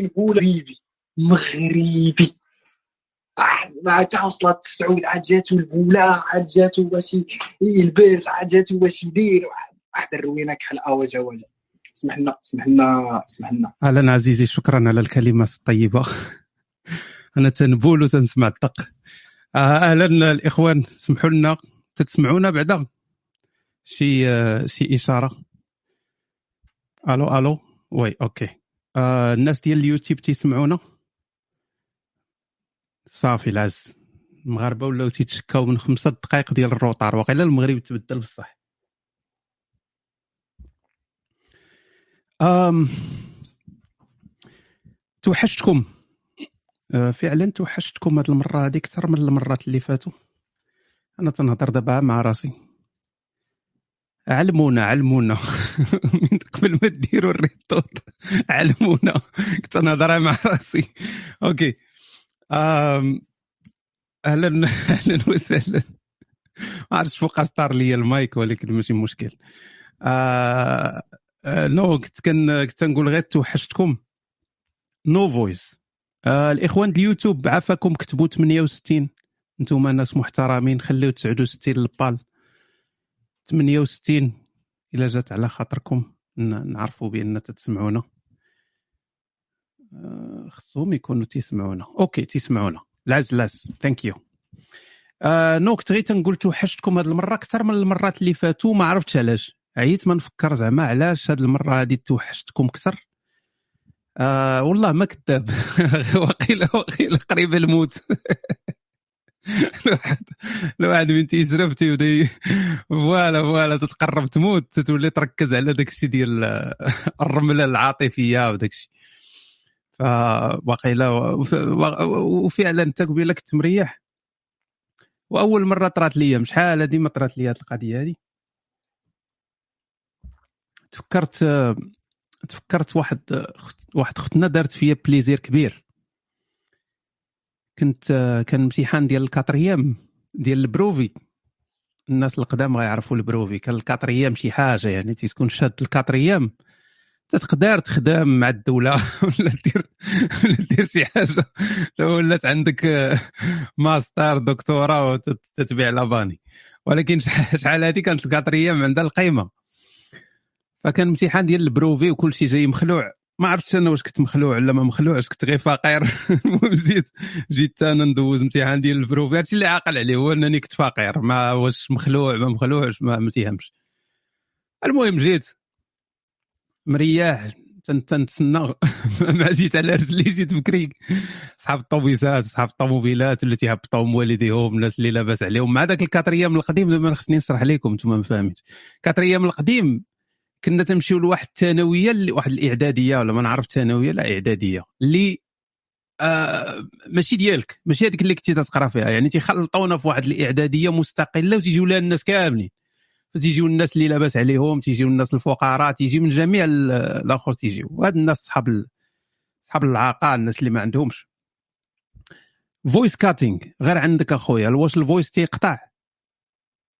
نقول مغربي. مغربي ما تا وصلت السعود عاد جاتو البوله عاد جاتو باش يلبس عاد جاتو باش يدير. واحد الروينة كحل اواجا واجا اسمح لنا اسمح لنا اسمح لنا. أهلا عزيزي شكرا على الكلمات الطيبة. أنا تنبول وتنسمع الطق. آه، أهلا الإخوان سمحوا لنا. تتسمعونا بعدا؟ شي آه، شي إشارة؟ ألو ألو؟ oui OK. آه الناس ديال اليوتيوب تيسمعونا. صافي العز المغاربه ولاو تيتشكاو من خمسة دقائق ديال ال retard. واقيلا المغرب تبدل بصح. أم... توحشتكم. أه فعلا توحشتكم هاد المرة هادي أكثر من المرات اللي فاتوا. أنا تنهضر دابا مع راسي. علمونا علمونا. من قبل ما ديروا ال reboot. علمونا. كنت نهضر مع راسي. OK. أم... أهلا أهلا وسهلا. ما عرفتش فوقاش طار لي المايك ولكن ماشي مشكل. آه... آه... non كنت كن كنت نقول غير توحشتكم no voice. آه... الإخوان اليوتيوب عافاكم كتبوا 68 أنتم ناس محترمين خليو 69 البال. 68 إلا جات على خاطركم نعرفوا بأن تتسمعونا. آه، خصهم يكونوا تيسمعونا. OK تيسمعونا. لاز لاز. thank you آه non كنت غير تنقول توحشتكم هذه المرة أكثر من المرات اللي فاتوا. ما عرفتش علاش. عييت ما نفكر زعما علاش هذه المرة هذه توحشتكم أكثر. آه والله ما كذاب. وقيل وقيل قريب الموت. الواحد من تيشرب تيبدا فوالا فوالا تتقرب تموت تولي تركز على داك الشيء ديال الرملة العاطفية وداك الشيء فواقيلا وفعلا انت قبيلة كنت مريح. وأول مرة طرات لي شحال هذه ما طرات لي هذه القضية هذه تفكرت تفكرت واحد واحد اختنا دارت فيا plaisir كبير. كنت كان امتحان ديال ال quatrième ديال ال brevet. الناس القدام غيعرفوا ال brevet كان ال quatrième شي حاجة يعني تكون شاد ال quatrième. تقدر تخدم مع الدولة ولا دير ولا دير شي حاجة. ولات عندك ماستر دكتوراه وتتبيع لاباني. ولكن شحال هذه كانت ال quatrième عندها القيمة. فكان امتحان ديال ال brevet وكل شيء جاي مخلوع. ما عرفتش أنا واش كنت مخلوع ولا ما مخلوعش كنت غير فقير. المهم جيت جيت أنا ندوز امتحان ديال ال brevet هادشي اللي عاقل عليه هو أنني كنت فقير. ما واش مخلوع ما مخلوعش ما, ما تيهمش. المهم جيت. مرياح. تنتسنى. ما جيت على رجلي جيت بكري. صحاب الطوبيسات صحاب الطوموبيلات اللي تيهبطوا والديهم الناس اللي لاباس عليهم. مع ذاك ال quatrième القديم ما خصني نشرح لكم أنتم ما فاهمينش. quatrième القديم كنا تمشيو لواحد الثانوية واحد الإعدادية ولا ما نعرف ثانويه لا إعدادية اللي آه ماشي ديالك ماشي هذيك اللي كنتي تقرا فيها يعني تيخلطونا في واحد الإعدادية مستقلة وتيجيو لها الناس كاملين. تيجيو الناس اللي لاباس عليهم تيجيو الناس الفقراء تيجي من جميع الآخر تيجيو. وهاد الناس صحاب صحاب العاقه الناس اللي ما عندهمش. voice cutting غير عندك أخويا واش ال voice تيقطع؟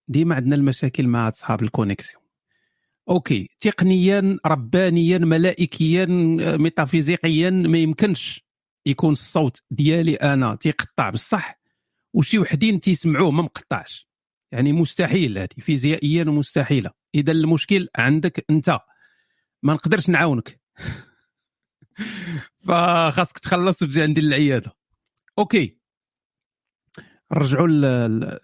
ديما عندنا المشاكل مع اصحاب ال connexion OK. تقنيا ربانيا ملائكيا ميتافيزيقيا ما يمكنش يكون الصوت ديالي أنا. تيقطع بصح. وشي وحدين تيسمعوه ما مقطعش. يعني مستحيل هذه فيزيائيا مستحيلة. إذا المشكل عندك أنت. ما نقدرش نعاونك. فخاصك تخلص وتجي عندي للعياده OK. نرجعوا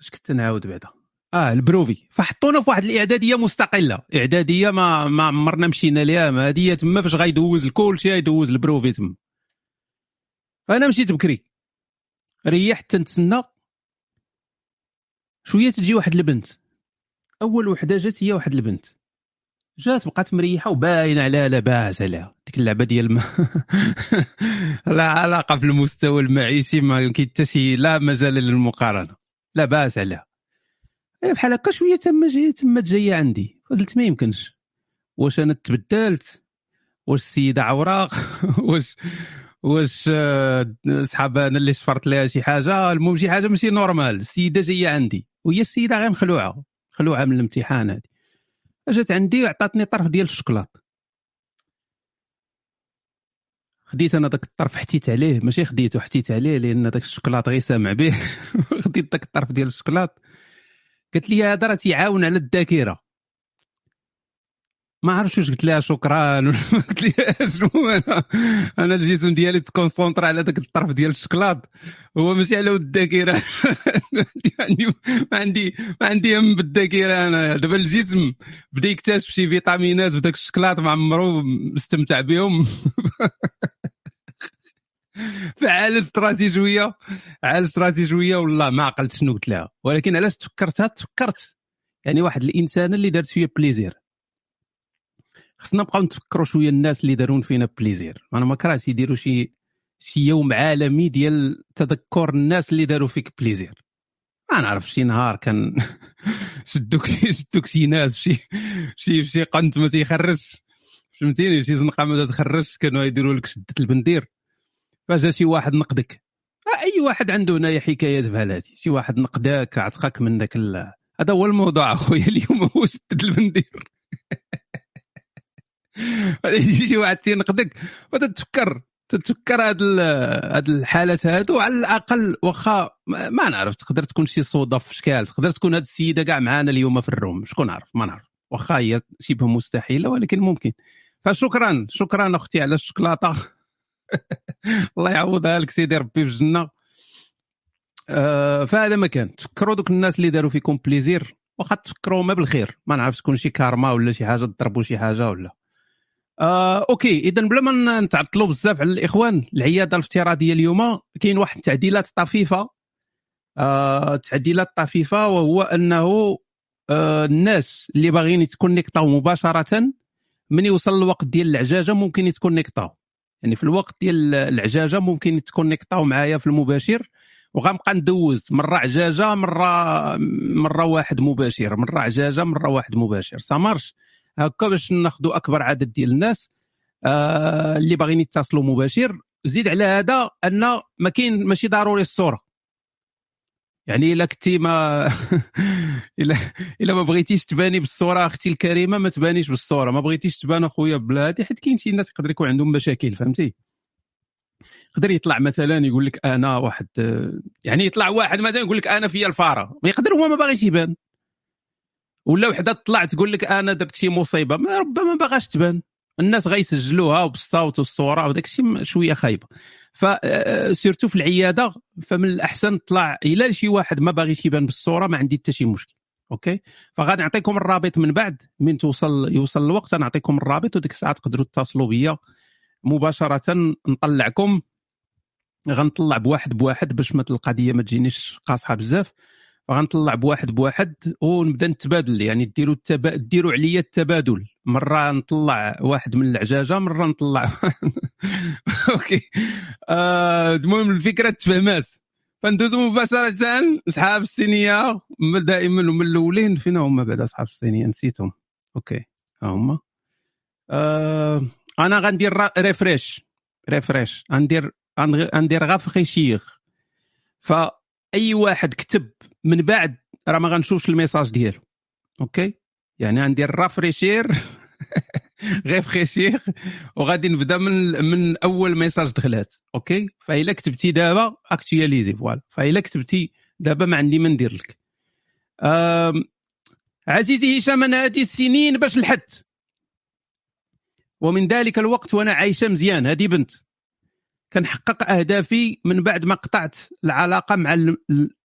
اش كنت نعاود بعدا. آه ال brevet. فحطونا في واحد الإعدادية مستقلة. إعدادية ما ما عمرنا مشينا ليها. هذه تما فاش غيدوز الكل شيء يدوز ال brevet تما. فانا مشيت بكري. ريحت تنتسنى شوية تجي واحد البنت. أول وحدة جات هي واحد البنت. جات بقات مريحة وباينة عليها لاباس عليها. ديك اللعبة ديال ما لا علاقة في المستوى المعيشي ما كاين حتى شي لا مجال للمقارنة. لا باس عليها. بحال هكا شوية تما جاية تما جاية عندي. قلت ما يمكنش. واش أنا تبدلت؟ واش السيده عوراق؟ واش واش آه، صحاب أنا اللي شفرت لها شي حاجة؟ المهم شي حاجة ماشي normal السيدة جاية عندي. وهي السيدة غير مخلوعة. خلوعه من الامتحان هذه. جات عندي وعطاتني طرف ديال الشكلاط خديت أنا داك الطرف حتيت عليه. ماشي خديته حتيت عليه لأن داك الشوكولاط غير سامع به. خديت داك الطرف ديال الشوكولاط قالت لي هذا راه تيعاون على الذاكرة. ما عرفتش واش قلت لها شكرا. قلت لها شنو أنا؟ أنا الجسم ديالي تكونسونطر على ذاك الطرف ديال الشكلاط. هو ماشي على الذاكرة. عندي ما عندي ما عندي هم بالذاكرة أنا. دابا الجسم بدا يكتشف شي فيتامينات في ذاك الشكلاط ما عمرو مستمتع بهم. فعال استراتيجية عال استراتيجية والله ما عقلت شنو قلت لها. ولكن علاش تفكرتها؟ تفكرت. يعني واحد الإنسان اللي دارت فيا plaisir. خصنا نبقاو نتفكروا شوية الناس اللي دارون فينا plaisir. أنا ما كرهتش يديروا شي شي يوم عالمي ديال تذكر الناس اللي داروا فيك plaisir. ما نعرف شي نهار كان شدوك شدوك شي ناس شي شي شي قنت ما تيخرجش. فهمتيني؟ شي زنقة ما تخرجش كانوا يديروا لك شدة البندير. فجا شي واحد نقدك. أي واحد عنده هنايا حكايات بحال هذه شي واحد نقداك عتقك من ذاك هذا هو الموضوع أخويا اليوم هو شده البندير يجي واحد تينقدك فتتفكر تتفكر هاد هاد الحالات هادو على الأقل واخا ما نعرف تقدر تكون شي صودا في شكال تقدر تكون هاد السيدة كاع معانا اليوم في الروم. شكون عارف ما نعرف. واخا هي شبه مستحيلة ولكن ممكن. فشكرا شكرا أختي على الشوكولاتة. الله يعوضها لك سيدي ربي في الجنة. آه فهذا ما كان. تفكروا دوك الناس اللي داروا فيكم plaisir واخا تفكروا ما بالخير. ما نعرف تكون شي كارما ولا شي حاجة تضربوا شي حاجة ولا. آه، OK اذا بلا ما نتعطلوا بزاف على الإخوان العيادة الإفتراضية اليوم كاين واحد التعديلات طفيفة. آه، تعديلات طفيفة وهو أنه آه، الناس اللي باغيين يتكونيكطاو مباشرة من يوصل الوقت ديال العجاجه ممكن يتكونيكطاو يعني في الوقت ديال العجاجة ممكن يتكونيكطاو معايا في المباشر وغنبقى ندوز مرة عجاجة مرة مرة واحد مباشر مرة عجاجة مرة واحد مباشر. سامارش هكا باش ناخذوا أكبر عدد ديال الناس آه اللي باغيين يتصلوا مباشر. زيد على هذا أن ما كاين ماشي ضروري الصورة. يعني إلا كنتي ما الا إلا ما بغيتيش تباني بالصورة أختي الكريمة ما تبانيش بالصورة. ما بغيتيش تبان أخويا بلا هذه حيت كاين شي ناس يقدر يكون عندهم مشاكل فهمتي؟ يقدر يطلع مثلا يقول لك أنا واحد يعني يطلع واحد مثلا يقول لك أنا فيا الفارة. يقدر هو ما باغيش يبان. ولا وحدة طلع تقول لك أنا درت شي مصيبة ما ربما ما باغاش تبان. الناس غيسجلوها وبالصوت والصورة وداك الشيء شوية خايبة. فسيرتو آه، في العيادة فمن الأحسن طلع إلى شي واحد ما باغيش يبان بالصورة ما عندي حتى شي مشكل. أوكي؟ فغادي نعطيكم الرابط من بعد من توصل يوصل الوقت نعطيكم الرابط وديك الساعة تقدروا تتصلوا بيا. مباشرة نطلعكم غنطلع بواحد بواحد باش ما القضية ما تجينيش قاصحة بزاف. غنطلع بواحد بواحد ونبدا نتبادل يعني ديروا التبا... ديروا عليا التبادل. مرة نطلع واحد من العجاجة مرة نطلع. OK. آه المهم الفكرة تفهمات. فندوزو مباشرة أصحاب الصينيه دائما من الأولين فين هما بعد أصحاب الصينيه نسيتهم. أوكي. ها هما. آه أنا غندير refresh. refresh. غندير غندير rafraîchir فأي واحد كتب من بعد راه ما غنشوفش le message ديالو. OK؟ يعني غندير rafraîchir غير وغادي نبدا من من أول message دخلات. OK؟ فإلا كتبتي دابا actualisé voilà. فإلا كتبتي دابا ما عندي ما ندير لك. عزيزي هشام أنا هذه السنين باش لحدت ومن ذلك الوقت وأنا عايشة مزيان. هذه بنت. كنحقق أهدافي من بعد ما قطعت العلاقة مع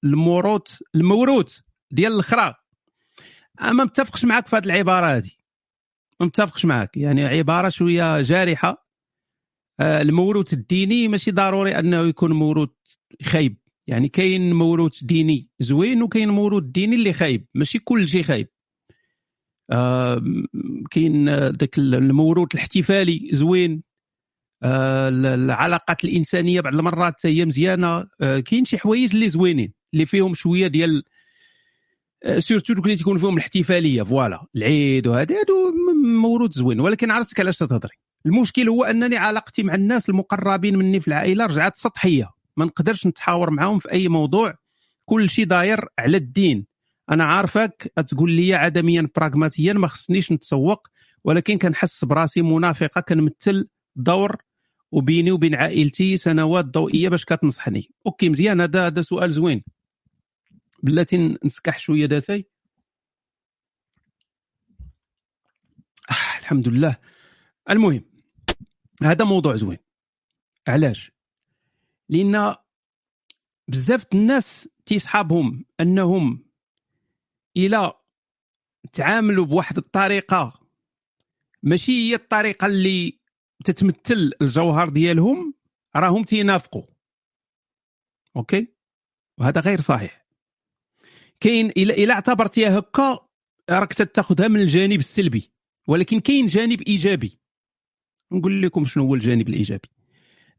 الموروث الموروث ديال الاخرى ما متفقش معك في هذه العبارة هذه ما متفقش معك يعني عبارة شوية جارحة. آه، الموروث الديني ماشي ضروري أنه يكون موروث خايب. يعني كاين موروث ديني زوين وكاين موروث ديني اللي خايب. ماشي كل شيء خايب. آه كاين ذاك الموروث الاحتفالي زوين. العلاقات الإنسانية بعض المرات هي مزيانة. آه، كاين شي حوايج اللي زوينين اللي فيهم شوية ديال surtout آه، اللي تكون فيهم الاحتفالية voilà العيد وهذا هادو موروث زوين. ولكن عرفتك علاش تهضري المشكل هو أنني علاقتي مع الناس المقربين مني في العائلة رجعت سطحية. ما نقدرش نتحاور معاهم في أي موضوع. كل شيء داير على الدين. أنا عارفك تقول لي عدميا براغماتيا ما خصنيش نتسوق. ولكن كنحس براسي منافقة كنمثل دور وبيني وبين عائلتي سنوات ضوئية باش كتنصحني. OK مزيان. هذا هذا سؤال زوين. بلاتي نسكح شوية داتي آه الحمد لله. المهم هذا موضوع زوين. علاش؟ لأن بزاف الناس تيصحابهم أنهم إلى تعاملوا بواحد الطريقة ماشي هي الطريقة اللي تتمثل الجوهر ديالهم راهم تينافقوا. أوكي؟ وهذا غير صحيح. كاين إلى اعتبرتيها هكا راك تاخذها من الجانب السلبي. ولكن كاين جانب إيجابي. نقول لكم شنو هو الجانب الإيجابي.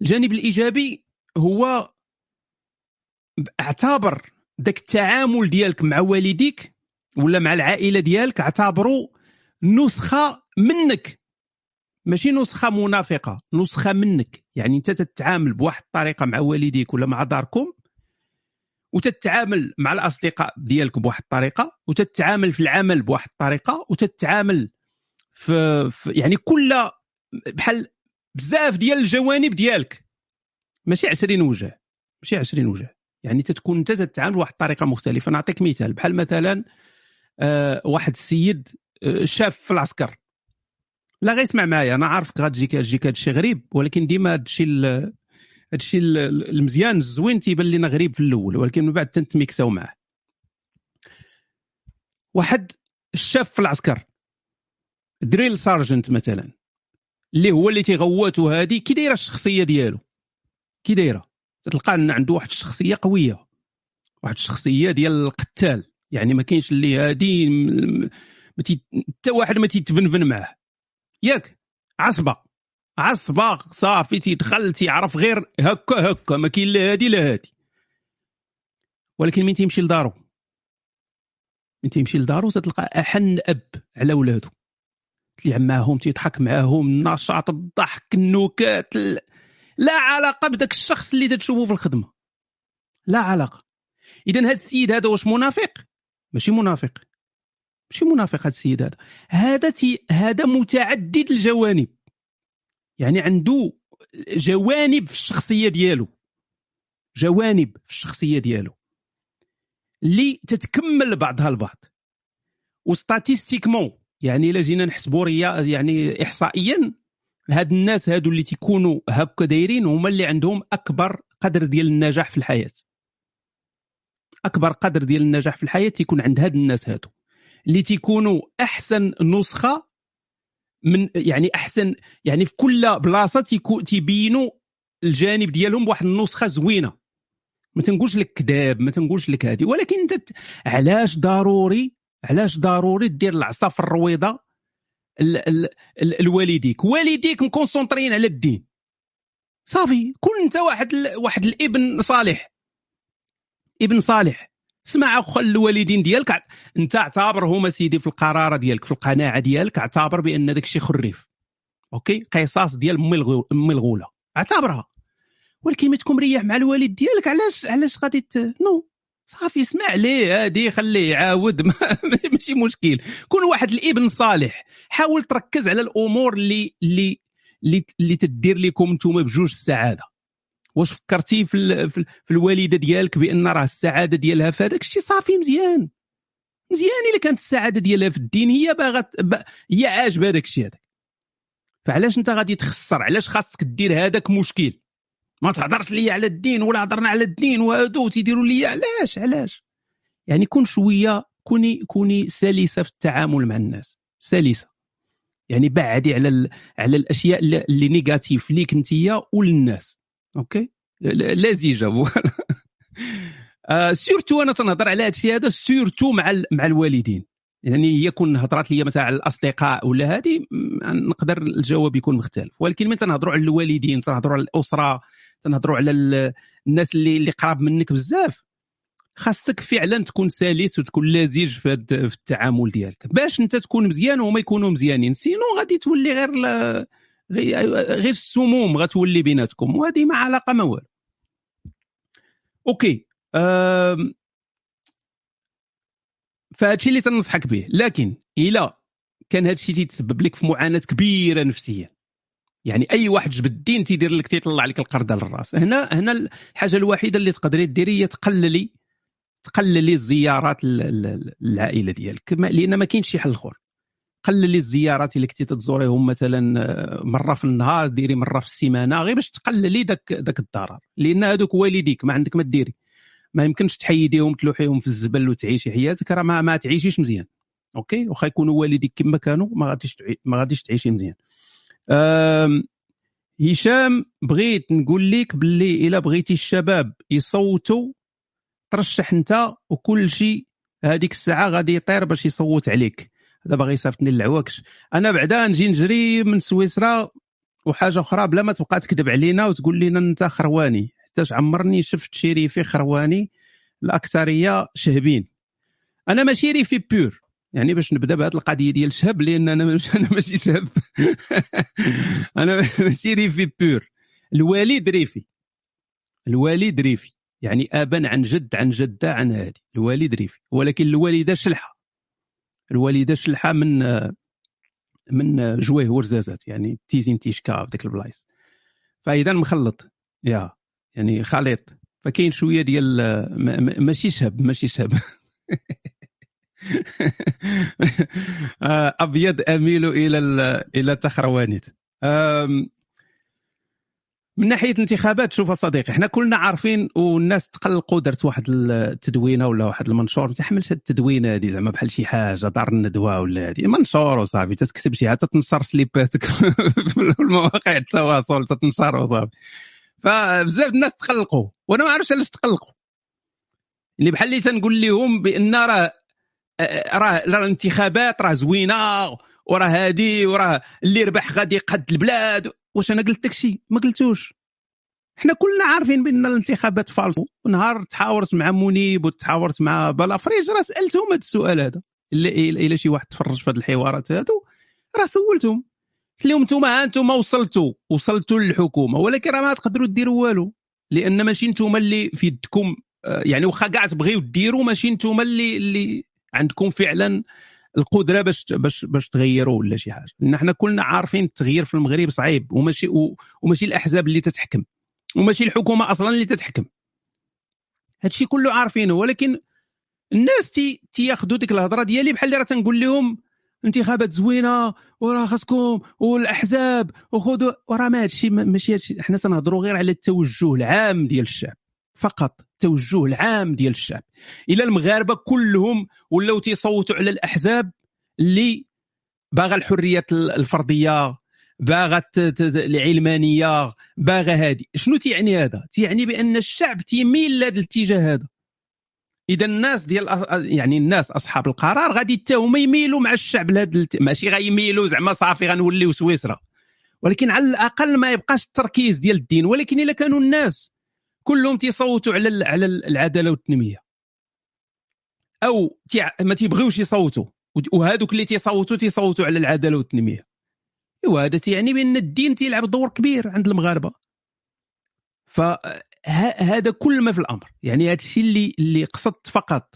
الجانب الإيجابي هو اعتبر ذاك التعامل ديالك مع والديك ولا مع العائلة ديالك اعتبروا نسخة منك. ماشي نسخة منافقة نسخة منك. يعني أنت تتعامل بواحد الطريقة مع والديك ولا مع داركم وتتعامل مع الأصدقاء ديالك بواحد الطريقة وتتعامل في العمل بواحد الطريقة وتتعامل في, في يعني كل بحال بزاف ديال الجوانب ديالك. ماشي 20 وجه ماشي 20 وجه. يعني تتكون أنت تتعامل بواحد الطريقة مختلفة. نعطيك مثال بحال مثلا آه واحد السيد آه شاف في العسكر. لا غيسمع معايا أنا عارفك غتجيك تجيك هذا الشيء غريب ولكن ديما هذا الشيء المزيان الزوين تيبان لنا غريب في الأول ولكن من بعد تنتميكساو معاه. واحد الشاف في العسكر drill sergeant مثلا اللي هو اللي تيغواتو هادي كي دايرة الشخصية ديالو؟ كي دايرة؟ تلقى أن عنده واحد الشخصية قوية واحد الشخصية ديال القتال يعني ما كاينش اللي هادي حتى واحد ما تيتفنفن معاه. ياك عصبة. عصبة صافي تيدخل تيعرف غير هكا هكا ما كاين لا هادي لا هادي. ولكن من تيمشي لدارو؟ من تيمشي لدارو تتلقى أحن أب على ولادو. تلعب معاهم تيضحك معاهم النشاط الضحك النكات لا علاقة بداك الشخص اللي تتشوفه في الخدمة. لا علاقة. اذا هذا السيد هذا واش منافق؟ ماشي منافق. ماشي منافق هذا السيد هذا هذا تي هذا متعدد الجوانب. يعني عنده جوانب في الشخصية ديالو. جوانب في الشخصية ديالو. اللي تتكمل بعضها البعض. و statistiquement يعني إلا جينا نحسبوا يعني احصائيا هاد الناس هادو اللي تيكونوا هكا دايرين هما اللي عندهم أكبر قدر ديال النجاح في الحياة. أكبر قدر ديال النجاح في الحياة تيكون عند هاد الناس هادو. اللي تيكونوا أحسن نسخة من يعني أحسن يعني في كل بلاصة تيبينوا الجانب ديالهم بواحد النسخة زوينة. ما تنقولش لك كذاب ما تنقولش لك هذه ولكن أنت علاش ضروري علاش ضروري دير العصا في الرويضة الوالديك؟ والديك مكونسونطرين على الدين. صافي كون انت واحد واحد الابن صالح. ابن صالح. اسمع أخو الوالدين ديالك. أنت اعتبرهم سيدي في القرارة ديالك في القناعة ديالك. اعتبر بأن داك الشيء خريف. أوكي؟ قصاص ديال امي الغولة. اعتبرها. ولكن ما تكون مريح مع الوالد ديالك علاش علاش غادي نو. صافي اسمع ليه هادي خليه يعاود. ماشي مشكل. كون واحد الإبن صالح حاول تركز على الأمور اللي اللي اللي, اللي تدير لكم أنتم بجوج السعادة. واش فكرتي في, ال... في الوالده ديالك بأن راه السعادة ديالها في هذاك الشيء صافي مزيان. مزيان إلا كانت السعادة ديالها في الدين هي باغا ب... هي عاجبها داك الشيء هذاك. فعلاش أنت غادي تخسر؟ علاش خاصك دير هذاك مشكل؟ ما تهضرش لي على الدين ولا هضرنا على الدين وهادو تيديروا لي علاش؟ علاش؟ يعني كون شوية كوني كوني سلسة في التعامل مع الناس. سلسة. يعني بعدي على ال... على الأشياء اللي négatif ليك انت وللناس. OK؟ لزجة آه surtout أنا تنهضر على هذا الشيء هذا surtout مع. مع الوالدين. يعني هي كون هضرات لي مثلا على الأصدقاء ولا هذه نقدر الجواب يكون مختلف. ولكن ملي تنهضروا على الوالدين تنهضروا على الأسرة تنهضروا على الناس اللي اللي قراب منك بزاف. خاصك فعلا تكون سلس وتكون لزج في, في التعامل ديالك. باش أنت تكون مزيان وهما يكونوا مزيانين. sinon غادي تولي غير غير السموم غتولي بيناتكم وهذه ما علاقة ما والو. OK. فهادشي اللي تنصحك به لكن إلا كان هادشي تيتسبب لك في معاناة كبيرة نفسيا. يعني أي واحد جبد الدين تيدير لك تيطلع لك القرده للراس هنا هنا الحاجة الوحيدة اللي تقدري ديري هي تقللي تقللي الزيارات العائلة ديالك لأن ما كاينش شي حل آخر. قللي الزيارات اللي كنتي تزوريهم مثلا آه، مرة في النهار ديري مرة في السيمانة غير باش تقللي داك داك الضرر. لأن هذوك والديك ما عندك ما ديري. ما يمكنش تحيديهم تلوحيهم في الزبل وتعيشي حياتك راه ما, ما تعيشيش مزيان. أوكي؟ واخا يكونوا والديك كما كانوا ما غاديش ما غاديش تعيشي مزيان. هشام بغيت نقول لك باللي إلا بغيتي الشباب يصوتوا ترشح أنت وكل شيء هذيك الساعة غادي يطير باش يصوت عليك. هذا باغي يصيفطني للعواكش أنا بعدا نجي نجري من سويسرا وحاجة أخرى بلا ما تبقى تكذب علينا وتقول لنا أنت خرواني. حتى عمرني شفت شريفي خرواني الأكثرية شهبين. أنا ماشي ريفي pure يعني باش نبدأ بهذه القضية ديال شهب لأن أنا مش أنا ماشي شهب. أنا ماشي ريفي pure الوالد ريفي. الوالد ريفي. يعني ابا عن جد عن جدة عن هذه الوالد ريفي. ولكن الوالده شلحة. الوالدة شلحه من من جويه ورزازات يعني تيزي ن تيشكا بديك البلايص. فإذا مخلط يا يعني خليط. فكاين شوية ديال ماشي شهب ماشي شهب. أبيض أميل إلى إلى التخروانيت من ناحية الانتخابات شوف صديقي إحنا كلنا عارفين والناس تقلقوا درت واحد التدوينة ولا واحد المنشور ما تحملش التدوينة هذه زعما بحال شي حاجة دار الندوة ولا هذه. منشور وصافي تتكتب شي حاجة تتنشر سليباتك في المواقع التواصل تتنشر وصافي. فبزاف الناس تقلقوا وأنا ما عرفتش علاش تقلقوا. اللي بحال اللي تنقول لهم بأن راه راه الانتخابات راه زوينة وراه هادي وراه اللي ربح غادي يقاد البلاد. واش أنا قلت داكشي؟ ما قلتوش. حنا كلنا عارفين بأن الانتخابات فالصو نهار تحاورت مع منيب وتحاورت مع بلافريج راه سألتهم هذا السؤال هذا. الا شي واحد تفرج في هذه الحوارات هادو راه سولتهم. قلت لهم أنتم أنتم وصلتوا. وصلتوا للحكومة. ولكن راه ما تقدروا ديروا والو. لأن ماشي أنتم اللي في يدكم آه، يعني واخا كاع تبغيو ديروا ماشي أنتم اللي اللي عندكم فعلا القدرة باش باش باش تغيروا ولا شي حاجة. لأن حنا كلنا عارفين التغيير في المغرب صعيب وماشي وماشي الأحزاب اللي تتحكم وماشي الحكومة أصلا اللي تتحكم. هادشي كله عارفينه ولكن الناس تي تياخذوا ديك الهضرة ديالي بحال اللي راه تنقول لهم انتخابات زوينة وراه خاصكم والأحزاب وخذوا وراه ما هادشي ماشي هادشي. حنا تنهضروا غير على التوجه العام ديال الشعب. فقط التوجه العام ديال الشعب. إلى المغاربة كلهم ولاو تيصوتوا على الأحزاب اللي باغا الحريات الفردية باغا العلمانية باغا هذه شنو تيعني هذا؟ تيعني بأن الشعب تيميل لهذا الاتجاه هذا. إذا الناس ديال يعني الناس أصحاب القرار غادي حتى هما يميلوا مع الشعب لهذا ماشي غيميلوا زعما صافي غنوليو سويسرا. ولكن على الأقل ما يبقاش التركيز ديال الدين. ولكن إلا كانوا الناس كلهم تيصوتوا على على العدالة والتنمية. أو ما تيبغيوش يصوتوا. وهذوك اللي تيصوتوا تيصوتوا على العدالة والتنمية. إيوا هذا تيعني بأن الدين تيلعب دور كبير عند المغاربة. فهذا كل ما في الأمر. يعني هذا الشيء اللي اللي قصدت فقط.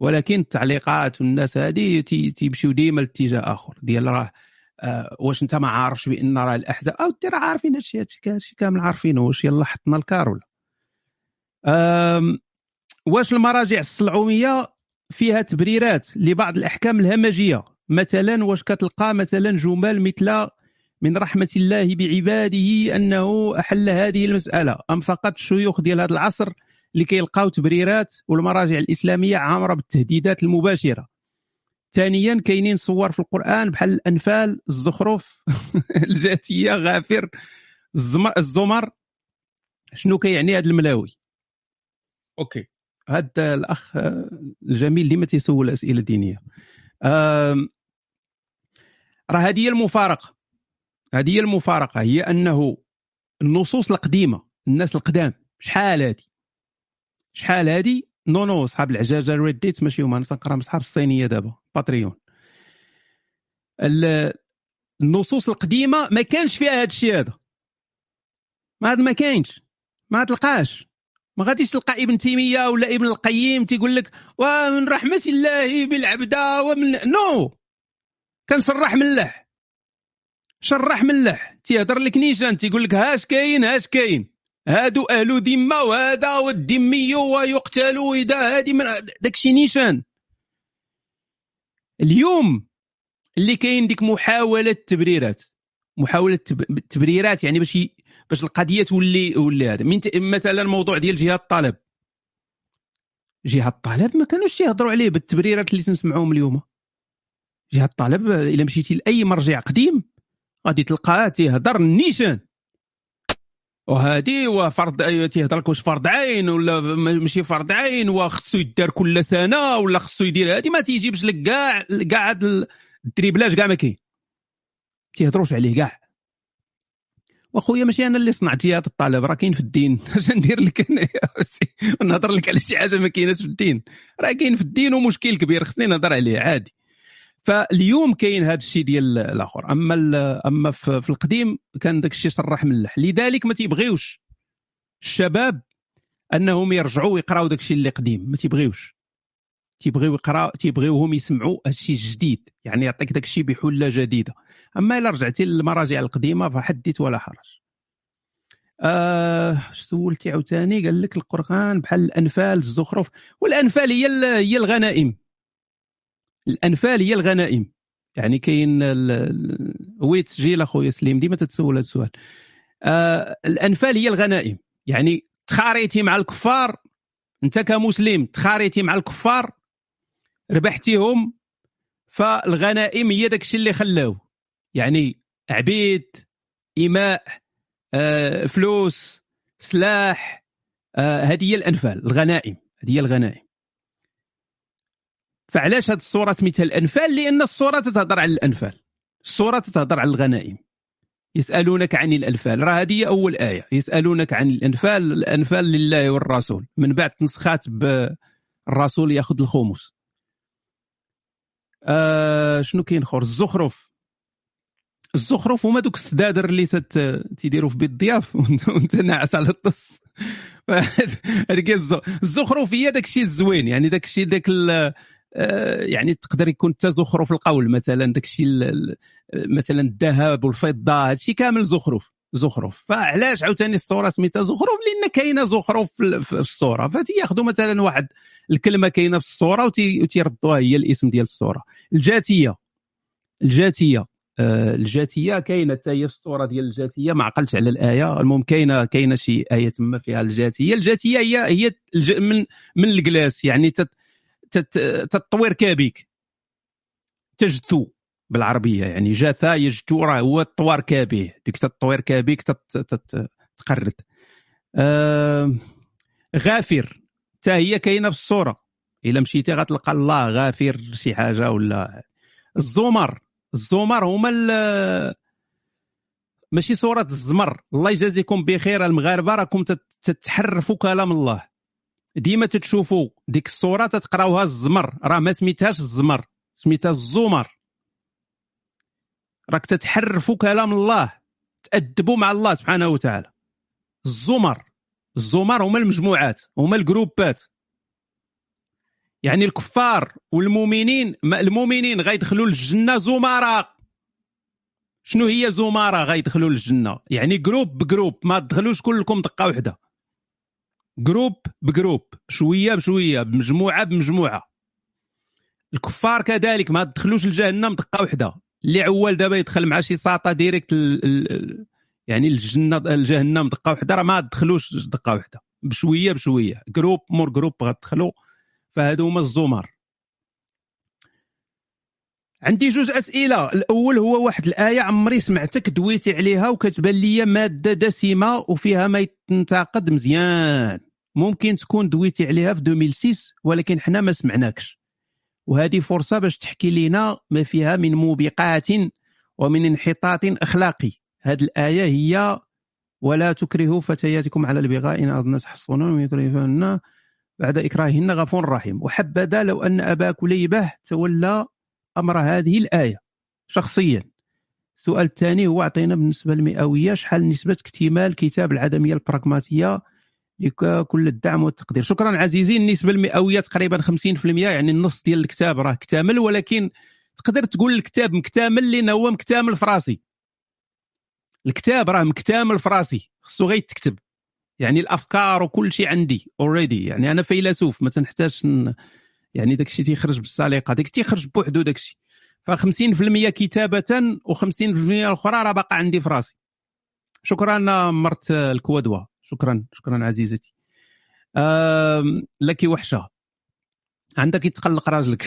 ولكن التعليقات والناس هذه تيمشيو ديما لاتجاه آخر. ديال راه آه واش انت ما عارفش بان راه الاحزاب أو راه عارفين هادشي هادشي كامل عارفينه واش يلا حطنا الكار ولا. واش المراجع الصلعومية فيها تبريرات لبعض الأحكام الهمجية؟ مثلا واش كتلقى مثلا جمل مثل من رحمة الله بعباده أنه أحل هذه المسألة. أم فقط الشيوخ ديال هذا العصر اللي كيلقاو تبريرات والمراجع الإسلامية عامرة بالتهديدات المباشرة؟ ثانيا كاينين صور في القرآن بحال الأنفال الزخرف الجاتية غافر الزمر. شنو كيعني هذا الملاوي؟ أوكي. هذا الأخ الجميل اللي ما تيسول اسئله دينيه راه هذه هي المفارقة. هذه هي المفارقة. هي أنه النصوص القديمة الناس القدام شحال هذه شحال هذه non non صحاب العجاجة ريديت ماشي هما أنا تنقرا مصحف الصينية دابا Patreon. النصوص القديمة ما كانش فيها هذا الشيء هذا. ما هذا ما كاينش ما تلقاش ما غاديش تلقى ابن تيمية ولا ابن القيم تيقول لك ومن رحمة الله بالعبد ومن نو. كان شراح ملاح. شراح ملاح. تيهضر لك نيشان تيقول لك هاش كاين هاش كاين هادو أهل ذمة وهذا والذمي ويقتل إذا هادي من داكشي نيشان. اليوم اللي كاين ديك محاولة تبريرات محاولة تبريرات يعني باش باش القضية تولي ولي هذا. مثلا الموضوع ديال جهاد الطلب. جهاد الطلب ما كانوش يهضروا عليه بالتبريرات اللي تنسمعوهم اليوم. جهاد الطلب إلا مشيتي لأي مرجع قديم غادي تلقاه تيهضر نيشان. وهادي وفرض تيهضر لك واش فرض عين ولا ماشي فرض عين وخصو يدار كل سنة ولا خصو يدير هادي ما تيجيبش لك كاع كاع هاد ال dribblage كاع ما كاين. تيهضروش عليه كاع وأخويا ماشي أنا اللي صنعت هذا الطالب راه كاين في الدين. اش ندير لك نهضر لك على شي حاجة ما كايناش في الدين. راه كاين في الدين ومشكل كبير خصني نهضر عليه عادي. فاليوم كاين هذا الشيء ديال الآخر. أما أما في القديم كان داك الشيء صرح ملح لذلك ما تيبغيوش الشباب أنهم يرجعوا يقراوا داك الشيء اللي قديم. ما تيبغيوش. تيبغيو يقراو تيبغيوهم يسمعوا الشيء الجديد. يعني يعطيك داك الشيء بحلة جديدة. أما إلا رجعتي للمراجع القديمة فحدث ولا حرج. آه سولتي عاوتاني؟ قال لك القرآن بحال الأنفال الزخرف. والأنفال هي هي الغنائم. الأنفال هي الغنائم. يعني كاين وي تسجيل اخويا سليم ديما تتسول هذا السؤال. آه الأنفال هي الغنائم. يعني تخاريتي مع الكفار انت كمسلم تخاريتي مع الكفار ربحتيهم فالغنائم هي داك الشيء اللي خلاو. يعني عبيد إماء آه، فلوس سلاح آه، هذه هي الأنفال الغنائم. هذه هي الغنائم. فعلاش هذه الصورة سميتها الأنفال؟ لأن الصورة تتهضر على الأنفال. الصورة تتهضر على الغنائم. يسألونك عن الأنفال. راه هذه أول آية. يسألونك عن الأنفال. الأنفال لله والرسول. من بعد تنسخات بالرسول ياخذ الخمس. آه شنو كاين آخر؟ الزخرف. الزخرف هما دوك السدادر اللي تيديروا في بيت الضياف وانت ناعس على الطس. الزخرف هي داك الشيء الزوين. يعني داك الشيء داك آه، يعني تقدر يكون تزخرف القول مثلا داك الشيء مثلا الذهب والفضة هذا الشيء كامل زخرف زخرف. فعلاش عاوتاني الصورة سميتها زخرف؟ لأن كاينة زخرف في الصورة. فتياخذوا مثلا واحد الكلمة كاينة في الصورة وتيردوها هي الاسم ديال الصورة. الجاتية الجاتية آه الجاتية كاينة حتى هي في الصورة ديال الجاتية ما عقلتش على الآية. المهم كاينة كاينة شي آية تما فيها الجاتية. الجاتية هي هي من من الجلاس يعني تت تطوير كابيك تجثو بالعربية يعني جاثا يجتو راه هو الطوار كابيه ديك تطوير كابيك تقرد. غافر. حتى هي كاينة في الصورة. إلا مشيتي غتلقى الله غافر شي حاجة ولا. الزمر. الزمر هما ماشي صورة الزمر. الله يجازيكم بخير. المغاربة راكم تتحرفوا كلام الله. ديما تتشوفوا ديك الصورة تتقراوها الزمر. راه ما سميتهاش الزمر سميتها الزمر. راك تتحرفوا كلام الله تأدبوا مع الله سبحانه وتعالى. الزمر الزمر هما المجموعات هما ال groupات. يعني الكفار والمؤمنين المؤمنين غيدخلوا للجنة زمراء شنو هي زمراء غيدخلوا للجنة؟ يعني groupe ب groupe ما تدخلوش كلكم دقة واحدة groupe ب groupe شوية بشوية بمجموعة بمجموعة. الكفار كذلك ما تدخلوش لجهنم دقة واحدة اللي عوال دابا يدخل مع شي ساطة direct يعني الجنه الجهنم دقة واحدة راه ما تدخلوش دقة واحدة بشوية بشوية. groupe مور groupe غتدخلوا فهادو هما الزمر. عندي جوج أسئلة. الأول هو واحد الآية عمري سمعتك دويتي عليها وكتبان لي مادة دسمة وفيها ما ينتقد مزيان. ممكن تكون دويتي عليها في 2006 ولكن حنا ما سمعناكش. وهذه فرصة باش تحكي لنا ما فيها من موبقات ومن انحطاط أخلاقي. هذه الآية هي ولا تكرهوا فتياتكم على البغاء إن أردنا تحصنون ويكرهن بعد إكراههن غفور رحيم. وحبذا لو أن أبا كليبة تولى أمر هذه الآية شخصيا. السؤال الثاني هو أعطينا بالنسبة للمئوية شحال نسبة اكتمال كتاب العدمية البراغماتية لكل الدعم والتقدير؟ شكرا عزيزي النسبة المئوية تقريبا 50% يعني النص ديال الكتاب راه اكتمل ولكن تقدر تقول الكتاب مكتمل لأنه هو مكتمل في راسي الكتاب راه مكتمل في راسي خصو غير تكتب. يعني الأفكار وكل شيء عندي already يعني أنا فيلسوف ما تنحتاجش. يعني داك الشيء تيخرج بالسليقة داك تيخرج بوحدو داك الشيء. ف 50% كتابة و50% الأخرى راه باقا عندي في راسي. شكرا مرت الكوادوا. شكرا شكرا عزيزتي. لك وحشة. عندك يتقلق راجلك.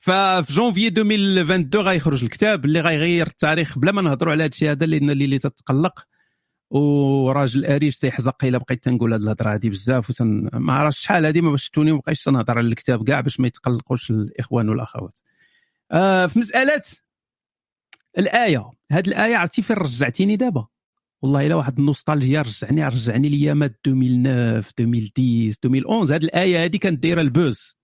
ففي جونفي 2022 غيخرج الكتاب اللي غيغير التاريخ بلا ما نهضروا على هذا الشيء هذا لأن اللي تتقلق. وراجل اريج تيحزق إلا بقيت تنقول هذه الهضرة هذه بزاف وتن... ما عرفتش شحال هذه ما شفتوني ما بقيتش تنهضر على الكتاب كاع باش ما يتقلقوش الإخوان والأخوات. آه في مسألة الآية. هذه الآية عرفتي فين رجعتيني دابا؟ والله إلا واحد ال nostalgie رجعني رجعني ليامات 2009 2010 2011 هذه الآية هذه كانت دايرة ال buzz.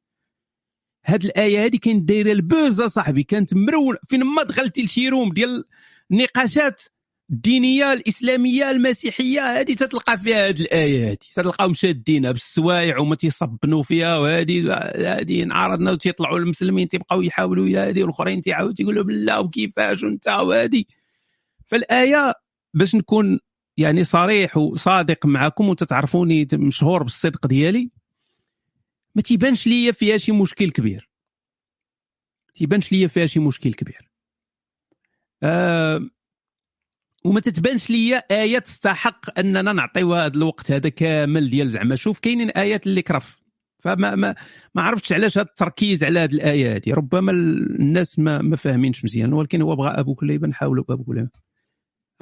هذه الآية هذه كانت دايرة ال buzz صاحبي. كانت مرون فين ما دخلتي لشي room ديال النقاشات الدينية الإسلامية المسيحية هذه تتلقى فيها هذه الآية هذه تتلقاهم شادينها بالسوايع وما تيصبنوا فيها وهذه هذه انعرضنا وتيطلعوا المسلمين تيبقاو يحاولوا هذه والآخرين تيعاودوا تيقولوا بالله وكيفاش وانت وهذه فالآية باش نكون يعني صريح وصادق معكم وتتعرفوني مشهور بالصدق ديالي ما تيبانش ليا فيها شي مشكل كبير. تيبانش ليا فيها شي مشكل كبير. آه وما تتبانش ليا إيه تستحق أننا نعطيوها هذا الوقت هذا كامل ديال زعما. شوف كاينين آيات اللي كرف. فما ما ما عرفتش علاش هذا التركيز على هذه الآية هذه ربما الناس ما ما فاهمينش مزيان. ولكن هو بغى أبو كليبه نحاولوا ابو كليبه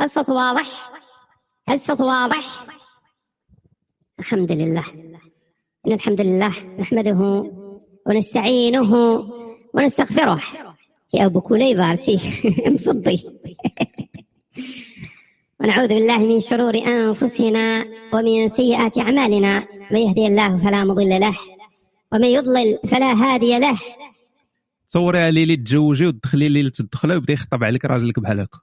الصوت واضح؟ الصوت واضح؟ الحمد لله. إن الحمد لله نحمده ونستعينه ونستغفره. يا أبو كليبة عرفتي مصدي. ونعوذ بالله من شرور أنفسنا ومن سيئات أعمالنا. من يهدي الله فلا مضل له ومن يضلل فلا هادي له. تصوري ليلي تزوجي وتدخلي ليلة الدخله ويبدا يخطب عليك راجلك بحال هكا